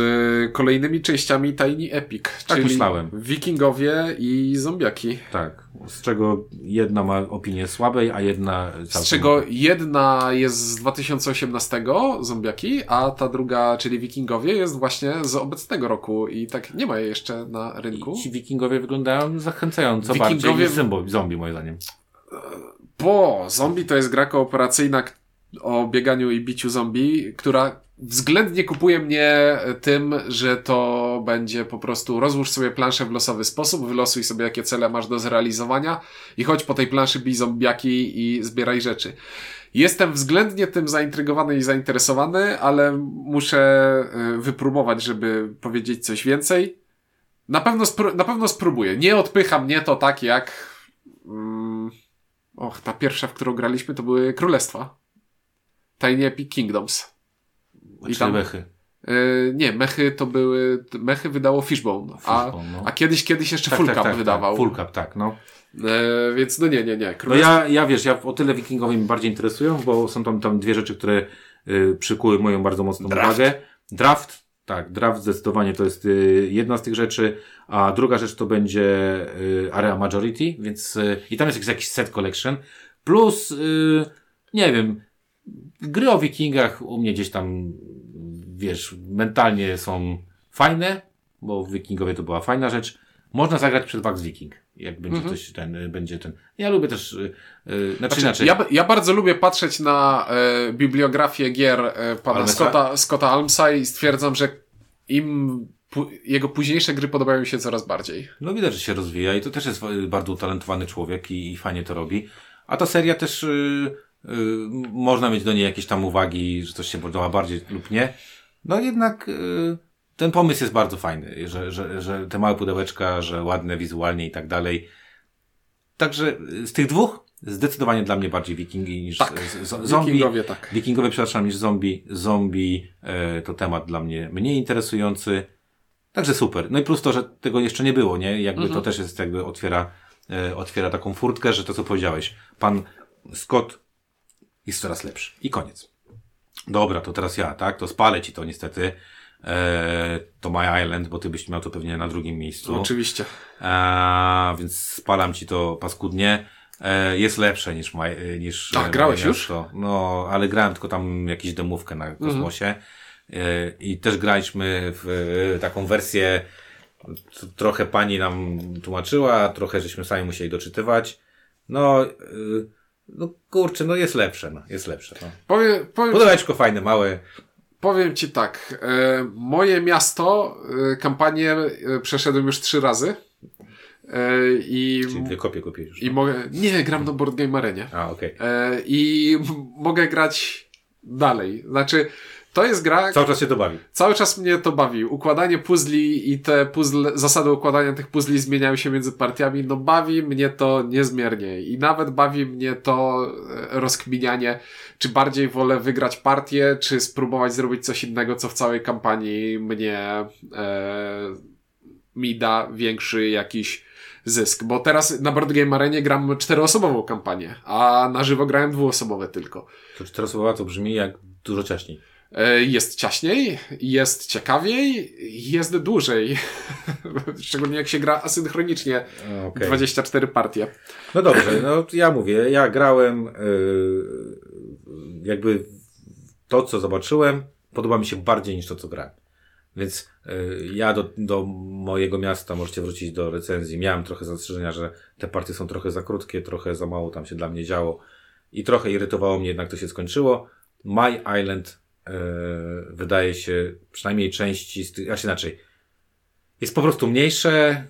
kolejnymi częściami Tiny Epic, czyli myślałem. Wikingowie i zombiaki. Tak. Z czego jedna ma opinię słabej, a jedna całkiem... Z czego jedna jest z 2018 zombiaki, a ta druga, czyli Wikingowie, jest właśnie z obecnego roku i tak nie ma jej jeszcze na rynku. Ci wikingowie wyglądają zachęcająco Wikingowie- bardziej niż zombie, zombie, moim zdaniem. Bo zombie to jest gra kooperacyjna o bieganiu i biciu zombie, która względnie kupuje mnie tym, że to będzie po prostu rozłóż sobie planszę w losowy sposób, wylosuj sobie jakie cele masz do zrealizowania i chodź po tej planszy bij zombiaki i zbieraj rzeczy. Jestem względnie tym zaintrygowany i zainteresowany, ale muszę y, wypróbować, żeby powiedzieć coś więcej. Na pewno, na pewno spróbuję. Nie odpycha mnie to tak jak. Mm, och, ta pierwsza, w którą graliśmy, to były Królestwa. Tiny Epic Kingdoms. I tam mechy. Y, nie, mechy to były. Mechy wydało Fishbone. A, Fishbone, no. a kiedyś, kiedyś jeszcze Tak, Full tak, Cup tak, wydawał. Tak, full cup, tak, no. E, więc no nie, nie, nie. No Królestwa. ja, ja wiesz, ja o tyle wikingowie mi bardziej interesują, bo są tam, tam dwie rzeczy, które y, przykuły moją bardzo mocną Draft. uwagę. Draft, tak, draft zdecydowanie to jest y, jedna z tych rzeczy, a druga rzecz to będzie y, Area Majority, więc y, i tam jest jakiś- jakiś set collection, plus y, nie wiem, gry o wikingach u mnie gdzieś tam, wiesz, mentalnie są fajne, bo wikingowie to była fajna rzecz. Można zagrać przed Vax Viking, jak będzie Mhm. coś ten, y, będzie ten. Ja lubię też, y, y, znaczy, Znaczy, inaczej. ja, ja bardzo lubię patrzeć na e, bibliografię gier e, pana Almesa? Scotta, Scotta Almsa i stwierdzam, że im jego późniejsze gry podobają mi się coraz bardziej. No widać, że się rozwija i to też jest y, bardzo utalentowany człowiek i, i fajnie to robi. A ta seria też y, y, można mieć do niej jakieś tam uwagi, że coś się podoba bardziej lub nie. No jednak y, ten pomysł jest bardzo fajny, że, że, że te małe pudełeczka, że ładne wizualnie i tak dalej. Także y, z tych dwóch zdecydowanie dla mnie bardziej wikingi niż Tak, z, z, zombie. Wikingowie tak. Wikingowie, przepraszam, niż zombie. Zombie e, to temat dla mnie mniej interesujący. Także super. No i plus to, że tego jeszcze nie było, nie? Jakby to też jest jakby otwiera, e, otwiera taką furtkę, że to co powiedziałeś. Pan Scott jest coraz lepszy. I koniec. Dobra, to teraz ja, tak? To spalę ci to niestety. E, to My Island, bo ty byś miał to pewnie na drugim miejscu. Oczywiście. A, więc spalam ci to paskudnie. E, jest lepsze niż, maj, e, niż Tak, e, grałeś moje już? miasto. No, ale grałem tylko tam jakąś demówkę na kosmosie. E, I też graliśmy w taką wersję, trochę pani nam tłumaczyła, trochę żeśmy sami musieli doczytywać. No, e, no kurczę, no jest lepsze, no, jest lepsze. No. Powiem, powiem, Pudełeczko fajne, małe. powiem ci tak. E, moje miasto, e, kampanię e, przeszedłem już trzy razy. E, I, Czyli dwie kopie kupiłeś już. I mogę. Nie, gram na Board Game Arenie. A, okej. E, I mogę grać dalej. Znaczy, To jest gra... Cały czas się to bawi. Cały czas mnie to bawi. Układanie puzli i te puzzle, zasady układania tych puzli zmieniają się między partiami. No bawi mnie to niezmiernie. I nawet bawi mnie to e, rozkminianie, czy bardziej wolę wygrać partię, czy spróbować zrobić coś innego, co w całej kampanii mnie e, mi da większy jakiś zysk. Bo teraz na Board Game Arenie gram czteroosobową kampanię, a na żywo grałem dwuosobowe tylko. To czteroosobowa to brzmi jak dużo ciaśniej. E, jest ciaśniej, jest ciekawiej, jest dłużej. <laughs> Szczególnie jak się gra asynchronicznie. Okay. 24 partie. No dobrze, no ja mówię, ja grałem yy, jakby to, co zobaczyłem, podoba mi się bardziej niż to, co grałem. Więc yy, ja do, do mojego miasta, możecie wrócić do recenzji, miałem trochę zastrzeżenia, że te partie są trochę za krótkie, trochę za mało tam się dla mnie działo i trochę irytowało mnie jednak to się skończyło. My Island wydaje się, przynajmniej części z tych, się inaczej, jest po prostu mniejsze,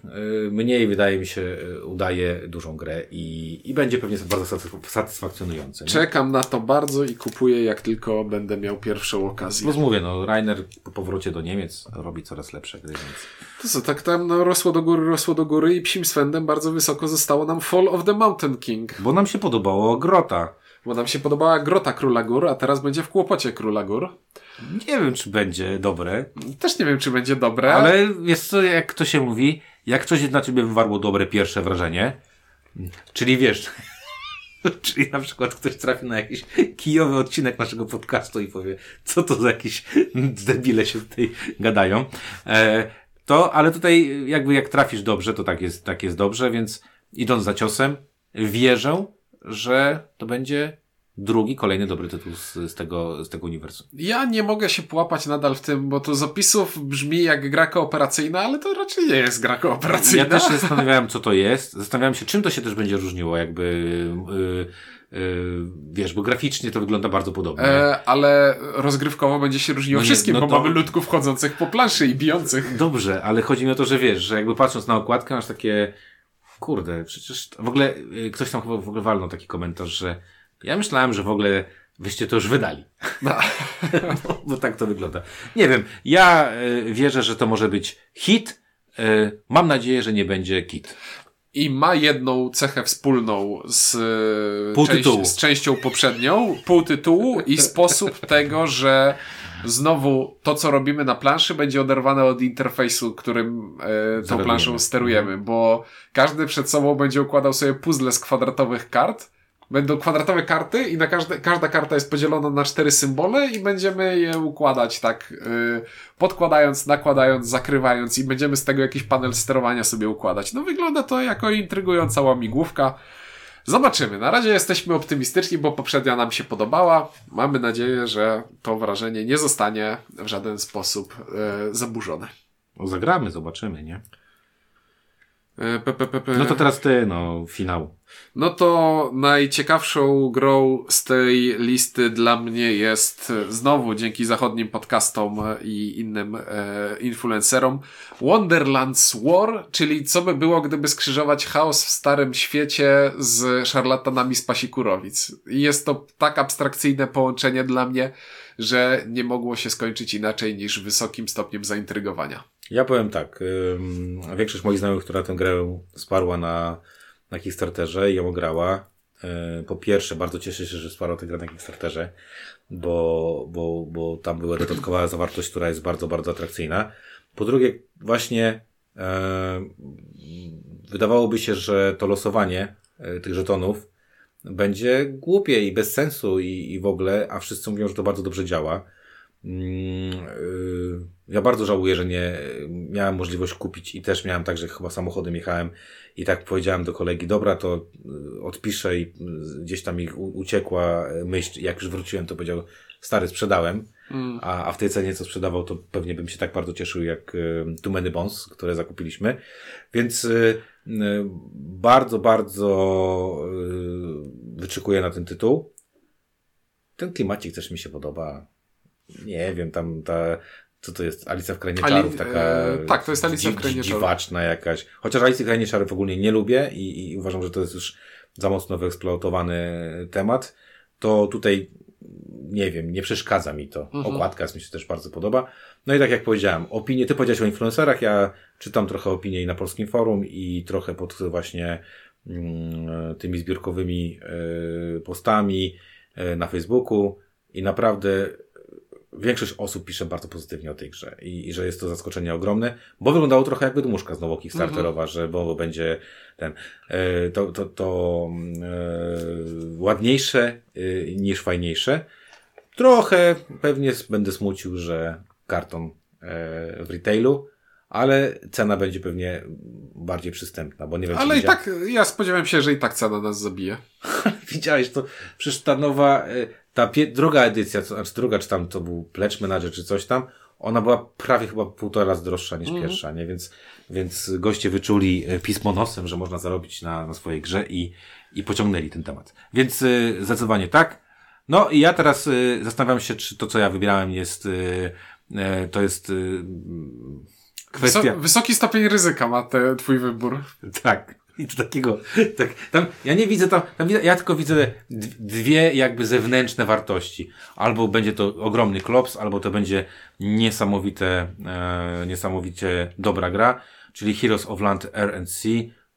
y, mniej wydaje mi się y, udaje dużą grę i, i będzie pewnie bardzo satysfakcjonujące. Nie? Czekam na to bardzo i kupuję jak tylko będę miał pierwszą okazję. No mówię, no Rainer po powrocie do Niemiec robi coraz lepsze gry, więc... To co, tak tam no, rosło do góry, rosło do góry i psim swędem bardzo wysoko zostało nam Fall of the Mountain King. Bo nam się podobało Grota. Bo nam się podobała Grota Króla Gór, a teraz będzie w Kłopocie Króla Gór. Nie wiem, czy będzie dobre. Też nie wiem, czy będzie dobre. Ale jest co, jak to się mówi, jak coś na ciebie wywarło dobre pierwsze wrażenie, czyli wiesz, <laughs> czyli na przykład ktoś trafi na jakiś kijowy odcinek naszego podcastu i powie, co to za jakieś <laughs> debile się tutaj gadają. E, to, ale tutaj jakby jak trafisz dobrze, to tak jest, tak jest dobrze, więc idąc za ciosem, wierzę, że to będzie drugi, kolejny dobry tytuł z, z, tego, z tego uniwersum. Ja nie mogę się połapać nadal w tym, bo to z opisów brzmi jak gra kooperacyjna, ale to raczej nie jest gra kooperacyjna. Ja też się zastanawiałem, co to jest. Zastanawiałem się, czym to się też będzie różniło, jakby... Yy, yy, wiesz, bo graficznie to wygląda bardzo podobnie. E, ale rozgrywkowo będzie się różniło no nie, wszystkim, no bo to... mamy ludków wchodzących po planszy i bijących. Dobrze, ale chodzi mi o to, że wiesz, że jakby patrząc na okładkę masz takie kurde, przecież w ogóle y, ktoś tam chyba w ogóle walnął taki komentarz, że ja myślałem, że w ogóle wyście to już wydali. <laughs> No. <laughs> bo, bo, tak to wygląda. Nie wiem, ja y, wierzę, że to może być hit. Y, mam nadzieję, że nie będzie kit. I ma jedną cechę wspólną z, część, z częścią poprzednią, pół tytułu i sposób tego, że znowu to, co robimy na planszy, będzie oderwane od interfejsu, którym e, tą planszą sterujemy, bo każdy przed sobą będzie układał sobie puzzle z kwadratowych kart. Będą kwadratowe karty i na każde, każda karta jest podzielona na cztery symbole i będziemy je układać tak, yy, podkładając, nakładając, zakrywając i będziemy z tego jakiś panel sterowania sobie układać. No wygląda to jako intrygująca łamigłówka. Zobaczymy. Na razie jesteśmy optymistyczni, bo poprzednia nam się podobała. Mamy nadzieję, że to wrażenie nie zostanie w żaden sposób e, zaburzone. No, zagramy, zobaczymy, nie? E, P, P, P, no to teraz ty, no, finał. No to najciekawszą grą z tej listy dla mnie jest znowu dzięki zachodnim podcastom i innym e, influencerom Wonderlands War, czyli co by było, gdyby skrzyżować chaos w starym świecie z szarlatanami z Pasikurowic. Jest to tak abstrakcyjne połączenie dla mnie, że nie mogło się skończyć inaczej niż wysokim stopniem zaintrygowania. Ja powiem tak, większość moich znajomych, która tę grę wsparła na na Kickstarterze i ją grała. E, po pierwsze, bardzo cieszę się, że wsparła tę grę na Kickstarterze, bo, bo, bo tam była dodatkowa zawartość, która jest bardzo, bardzo atrakcyjna. Po drugie, właśnie e, wydawałoby się, że to losowanie e, tych żetonów będzie głupie i bez sensu i, i w ogóle, a wszyscy mówią, że to bardzo dobrze działa. Mm, y, ja bardzo żałuję, że nie miałem możliwość kupić i też miałem tak, że chyba samochodem jechałem i tak powiedziałem do kolegi, dobra, to y, odpiszę i y, gdzieś tam mi uciekła myśl. Jak już wróciłem, to powiedział, stary, sprzedałem. Mm. A, a w tej cenie, co sprzedawał, to pewnie bym się tak bardzo cieszył, jak Too Many Bones, które zakupiliśmy. Więc bardzo, bardzo wyczekuję na ten tytuł. Ten klimacik też mi się podoba nie wiem, tam ta, co to jest, Alicja w Krainie Czarów, taka e, tak, to jest Alicja w Krainie dziwaczna jakaś. Chociaż Alicja w Krainie Czarów ogólnie nie lubię i, i uważam, że to jest już za mocno wyeksploatowany temat, to tutaj nie wiem, nie przeszkadza mi to. Mhm. Okładka mi się też bardzo podoba. No i tak jak powiedziałem, opinie, ty powiedziałeś o influencerach, ja czytam trochę opinii na polskim forum i trochę pod właśnie mm, tymi zbiorkowymi y, postami y, na Facebooku i naprawdę większość osób pisze bardzo pozytywnie o tej grze i, i że jest to zaskoczenie ogromne, bo wyglądało trochę jak wydmuszka znowu Kickstarterowa, mhm. że bo będzie ten, e, to, to, to e, ładniejsze e, niż fajniejsze. Trochę pewnie będę smucił, że karton w retailu, ale cena będzie pewnie bardziej przystępna, bo nie wiem, Ale i tak, ja spodziewałem się, że i tak cena nas zabije. <laughs> Widziałeś to, przecież ta nowa, ta druga edycja, to znaczy druga, czy tam to był Pledge Manager, czy coś tam, ona była prawie chyba półtora razy droższa niż mm. pierwsza, nie? Więc, więc goście wyczuli e, pismo nosem, że można zarobić na, na swojej grze i, i pociągnęli ten temat. Więc y, zdecydowanie tak. No i ja teraz y, zastanawiam się, czy to, co ja wybierałem jest, y, to jest kwestia... wysoki stopień ryzyka ma te, twój wybór. Tak. <laughs> I to takiego, tak, tam, ja nie widzę tam, tam ja tylko widzę dwie jakby zewnętrzne wartości. Albo będzie to ogromny klops, albo to będzie niesamowite, e, niesamowicie dobra gra, czyli Heroes of Land RNC,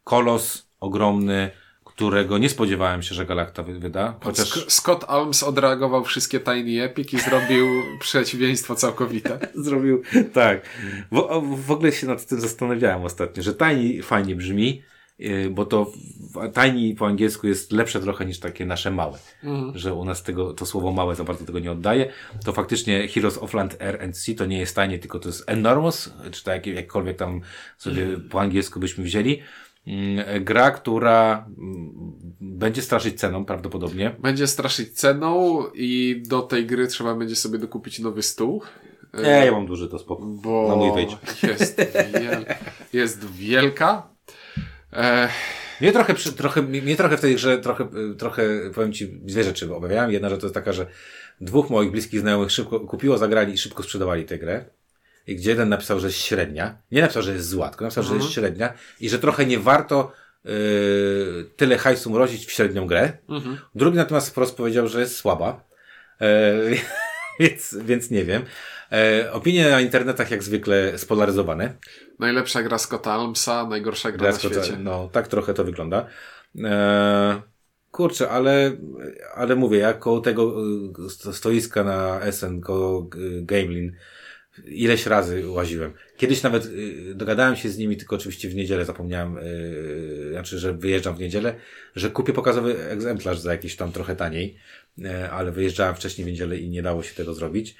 kolos ogromny, którego nie spodziewałem się, że Galacta wyda. Chociaż... Scott Alms odreagował wszystkie Tiny Epic i zrobił <laughs> przeciwieństwo całkowite. zrobił, tak. W, w ogóle się nad tym zastanawiałem ostatnio, że Tiny fajnie brzmi, bo to tiny po angielsku jest lepsze trochę niż takie nasze małe. Mhm. Że u nas tego, to słowo małe za bardzo tego nie oddaje. To faktycznie Heroes of Land RNC to nie jest tiny, tylko to jest enormous, czy tak jakkolwiek tam sobie mhm. po angielsku byśmy wzięli. Mm, gra, która mm, będzie straszyć ceną prawdopodobnie. Będzie straszyć ceną i do tej gry trzeba będzie sobie dokupić nowy stół. Nie, ja mam duży to spoko. Bo na mój jest, wiel jest wielka. E... Mnie trochę, trochę, mnie trochę w tej grze, trochę, trochę, powiem Ci, dwie rzeczy obawiałem. Jedna rzecz to jest taka, że dwóch moich bliskich znajomych szybko kupiło, zagrali i szybko sprzedawali tę grę i gdzie jeden napisał, że jest średnia. Nie napisał, że jest zła, tylko napisał, mhm. że jest mhm. średnia i że trochę nie warto yy, tyle hajsu mrozić w średnią grę. Mhm. Drugi natomiast wprost powiedział, że jest słaba. Yy, <laughs> więc, więc nie wiem. E, opinie na internetach jak zwykle spolaryzowane. Najlepsza gra Scotta Almsa, najgorsza gra, gra na Scotta, świecie. No, tak trochę to wygląda. E, kurczę, ale, ale mówię, ja koło tego stoiska na Essen, koło Gamelin, ileś razy łaziłem. Kiedyś nawet y, dogadałem się z nimi, tylko oczywiście w niedzielę zapomniałem, y, znaczy, że wyjeżdżam w niedzielę, że kupię pokazowy egzemplarz za jakiś tam trochę taniej, y, ale wyjeżdżałem wcześniej w niedzielę i nie dało się tego zrobić.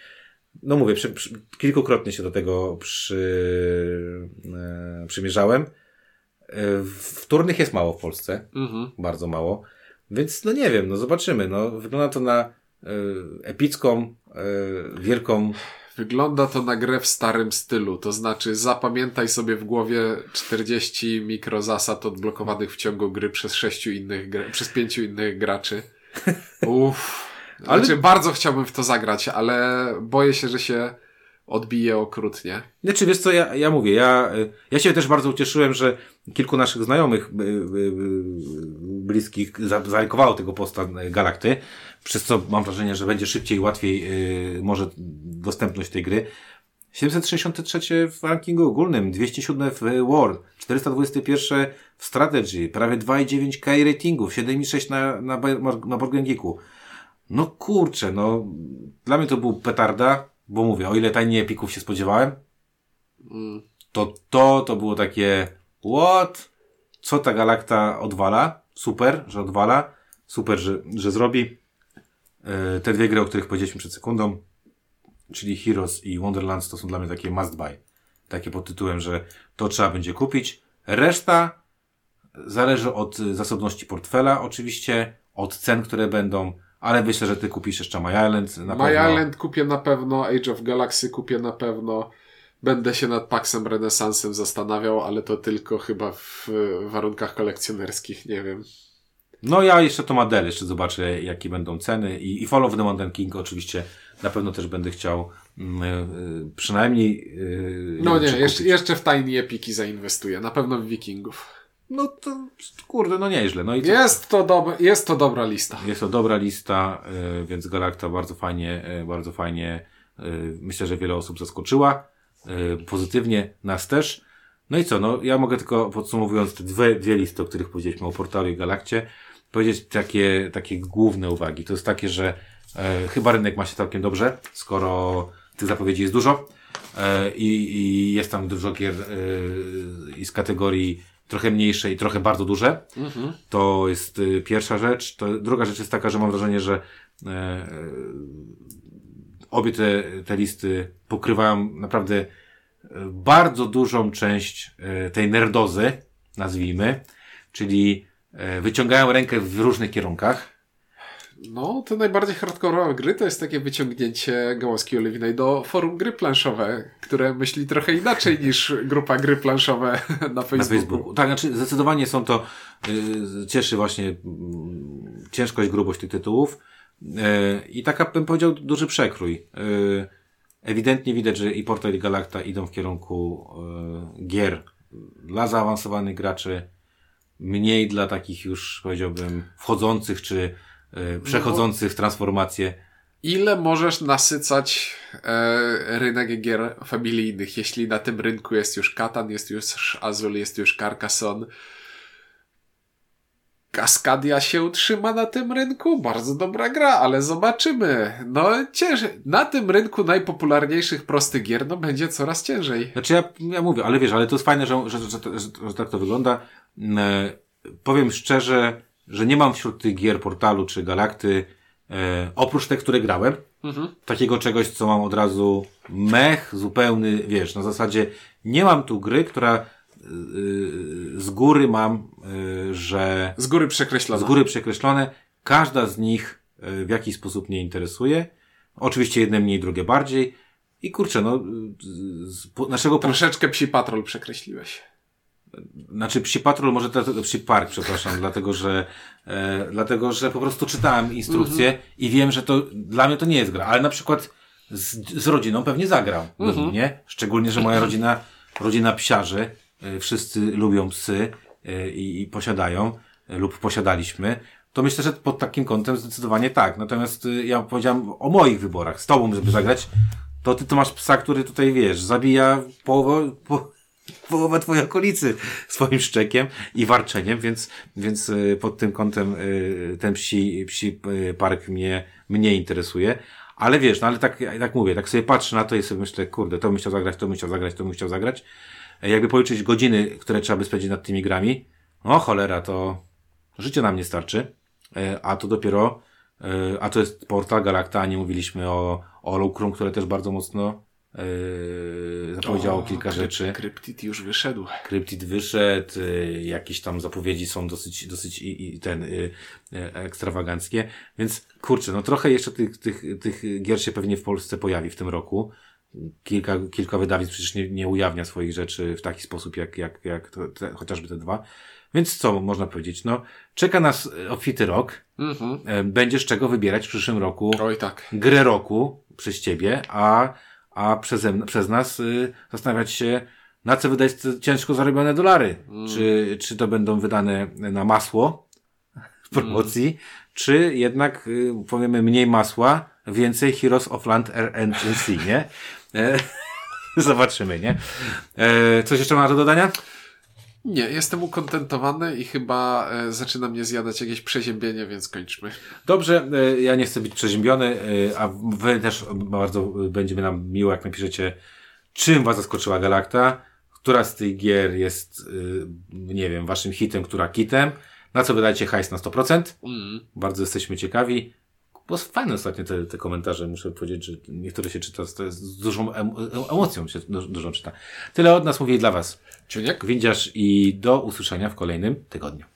No mówię, przy, przy, kilkukrotnie się do tego przy, e, przymierzałem. Wtórnych jest mało w Polsce. Mhm. Bardzo mało. Więc no nie wiem, no zobaczymy. No, wygląda to na epicką, wielką Wygląda to na grę w starym stylu, to znaczy zapamiętaj sobie w głowie 40 mikrozasad odblokowanych w ciągu gry przez sześciu innych, przez pięciu innych graczy. <laughs> Uff. Ale... Znaczy, bardzo chciałbym w to zagrać, ale boję się, że się odbije okrutnie. Nie, czy wiesz co, ja, ja mówię, ja, ja się też bardzo ucieszyłem, że kilku naszych znajomych y, y, y, bliskich zalajkowało tego posta Galakty, przez co mam wrażenie, że będzie szybciej i łatwiej może dostępność tej gry. 763 w rankingu ogólnym, 207 w World, 421 w Strategy, prawie 2,9k ratingów, 7,6 na, na, na Board Geeku. No kurczę, no dla mnie to był petarda, bo mówię, o ile tajnie epików się spodziewałem, mm. to to, to było takie what? Co ta galakta odwala? Super, że odwala. Super, że, że zrobi. Yy, te dwie gry, o których powiedzieliśmy przed sekundą, czyli Heroes i Wonderlands, to są dla mnie takie must buy. Takie pod tytułem, że to trzeba będzie kupić. Reszta zależy od zasobności portfela, oczywiście, od cen, które będą, ale myślę, że ty kupisz jeszcze My Island na My pewno. Island kupię na pewno, Age of Galaxy kupię na pewno. Będę się nad Paxem Renesansem zastanawiał, ale to tylko chyba w warunkach kolekcjonerskich, nie wiem. No ja jeszcze to Madel, jeszcze zobaczę jakie będą ceny i, i Fall of the Mountain King oczywiście na pewno też będę chciał mm, y, przynajmniej... Y, no nie, jeszcze, jeszcze w Tiny Epiki zainwestuję, na pewno w Wikingów. No to kurde, no nieźle. No i to, Jest to, dob- jest to dobra lista. jest to dobra lista, y, więc Galacta bardzo fajnie, y, bardzo fajnie, y, myślę, że wiele osób zaskoczyła, pozytywnie, nas też. No i co, no ja mogę tylko podsumowując te dwie, dwie listy, o których powiedzieliśmy, o portalu i Galakcie, powiedzieć takie, takie główne uwagi. To jest takie, że e, chyba rynek ma się całkiem dobrze, skoro tych zapowiedzi jest dużo e, i, i jest tam dużo gier e, i z kategorii trochę mniejsze i trochę bardzo duże. To jest y, pierwsza rzecz. To, druga rzecz jest taka, że mam wrażenie, że e, e, obie te, te listy pokrywają naprawdę e, bardzo dużą część e, tej nerdozy, nazwijmy, czyli wyciągają rękę w różnych kierunkach. No, te najbardziej hardkorowe gry to jest takie wyciągnięcie gałązki oliwnej do forum gry planszowe, które myśli trochę inaczej niż grupa gry planszowe <laughs> na Facebooku. Na Facebooku. Tak, znaczy zdecydowanie są to, y, cieszy właśnie mm, ciężkość, grubość tych tytułów y, i taka bym powiedział duży przekrój. Y, ewidentnie widać, że i Portal i Galacta idą w kierunku y, gier dla zaawansowanych graczy, mniej dla takich już powiedziałbym wchodzących czy y, przechodzących transformację. Ile możesz nasycać e, rynek gier familijnych, jeśli na tym rynku jest już Katan, jest już Azul, jest już Carcassonne? Kaskadia się utrzyma na tym rynku? Bardzo dobra gra, ale zobaczymy. No ciężej. Na tym rynku najpopularniejszych prostych gier no będzie coraz ciężej. Znaczy ja, ja mówię, ale wiesz, ale to jest fajne, że, że, że, że, że tak to wygląda. E, powiem szczerze, że nie mam wśród tych gier portalu czy galakty, e, oprócz tych, które grałem, takiego czegoś, co mam od razu mech zupełny, wiesz, na zasadzie nie mam tu gry, która e, z góry mam, e, że Z góry przekreślone. z góry przekreślone. Każda z nich e, w jakiś sposób mnie interesuje. Oczywiście jedne mniej, drugie bardziej. I kurczę, no, z, naszego Troszeczkę psi patrol przekreśliłeś. Znaczy Psi Patrol, może to, to Psi Park, przepraszam, <laughs> dlatego że, e, dlatego że po prostu czytałem instrukcję i wiem, że to dla mnie to nie jest gra, ale na przykład z, z rodziną pewnie zagrał, nie? Szczególnie, że moja <laughs> rodzina, rodzina psiarzy, e, wszyscy lubią psy e, i, i posiadają e, lub posiadaliśmy. To myślę, że pod takim kątem zdecydowanie tak. Natomiast e, ja powiedziałem o moich wyborach. Z tobą, żeby zagrać, to ty to masz psa, który tutaj, wiesz, zabija połowę, po, połowę twojej okolicy swoim szczekiem i warczeniem, więc, więc y, pod tym kątem y, ten psi, psi y, park mnie, mnie interesuje. Ale wiesz, no ale tak, tak mówię, tak sobie patrzę na to i sobie myślę, kurde, to bym chciał zagrać, to bym chciał zagrać, to bym chciał zagrać. E, Jakby policzyć godziny, które trzeba by spędzić nad tymi grami, no cholera, to życie nam nie starczy. E, A to dopiero, e, a to jest Portal Galacta, nie mówiliśmy o, o Lucrum, które też bardzo mocno e, zapowiedziało kilka kryp- rzeczy. Kryptid już wyszedł. Kryptid wyszedł, y, jakieś tam zapowiedzi są dosyć, dosyć i, i ten, y, y, ekstrawaganckie. Więc kurczę, no trochę jeszcze tych, tych, tych gier się pewnie w Polsce pojawi w tym roku. Kilka, kilka wydawnictw przecież nie, nie ujawnia swoich rzeczy w taki sposób, jak, jak, jak to, te, chociażby te dwa. Więc co można powiedzieć? No, czeka nas y, obfity rok. Mhm. E, Będziesz czego wybierać w przyszłym roku Oj tak. grę roku przez ciebie, a, a przeze, przez nas y, zastanawiać się, na co wydać ciężko zarobione dolary. Czy, czy to będą wydane na masło w promocji, czy jednak y, powiemy mniej masła, więcej Heroes of Land RNC, nie? E, <laughs> zobaczymy, nie? E, coś jeszcze ma do dodania? Nie, jestem ukontentowany i chyba e, zaczyna mnie zjadać jakieś przeziębienie, więc kończmy. Dobrze, e, ja nie chcę być przeziębiony, e, a wy też bardzo będzie nam miło, jak napiszecie, czym was zaskoczyła Galakta, która z tych gier jest, nie wiem, waszym hitem, która kitem, na co wydajecie hajs na 100%. Mm. Bardzo jesteśmy ciekawi. Bo fajne ostatnio te, te komentarze, muszę powiedzieć, że niektóre się czyta z, z dużą em, emocją, się du- dużą czyta. Tyle od nas mówi dla was. Ciuniek? Windziarz i do usłyszenia w kolejnym tygodniu.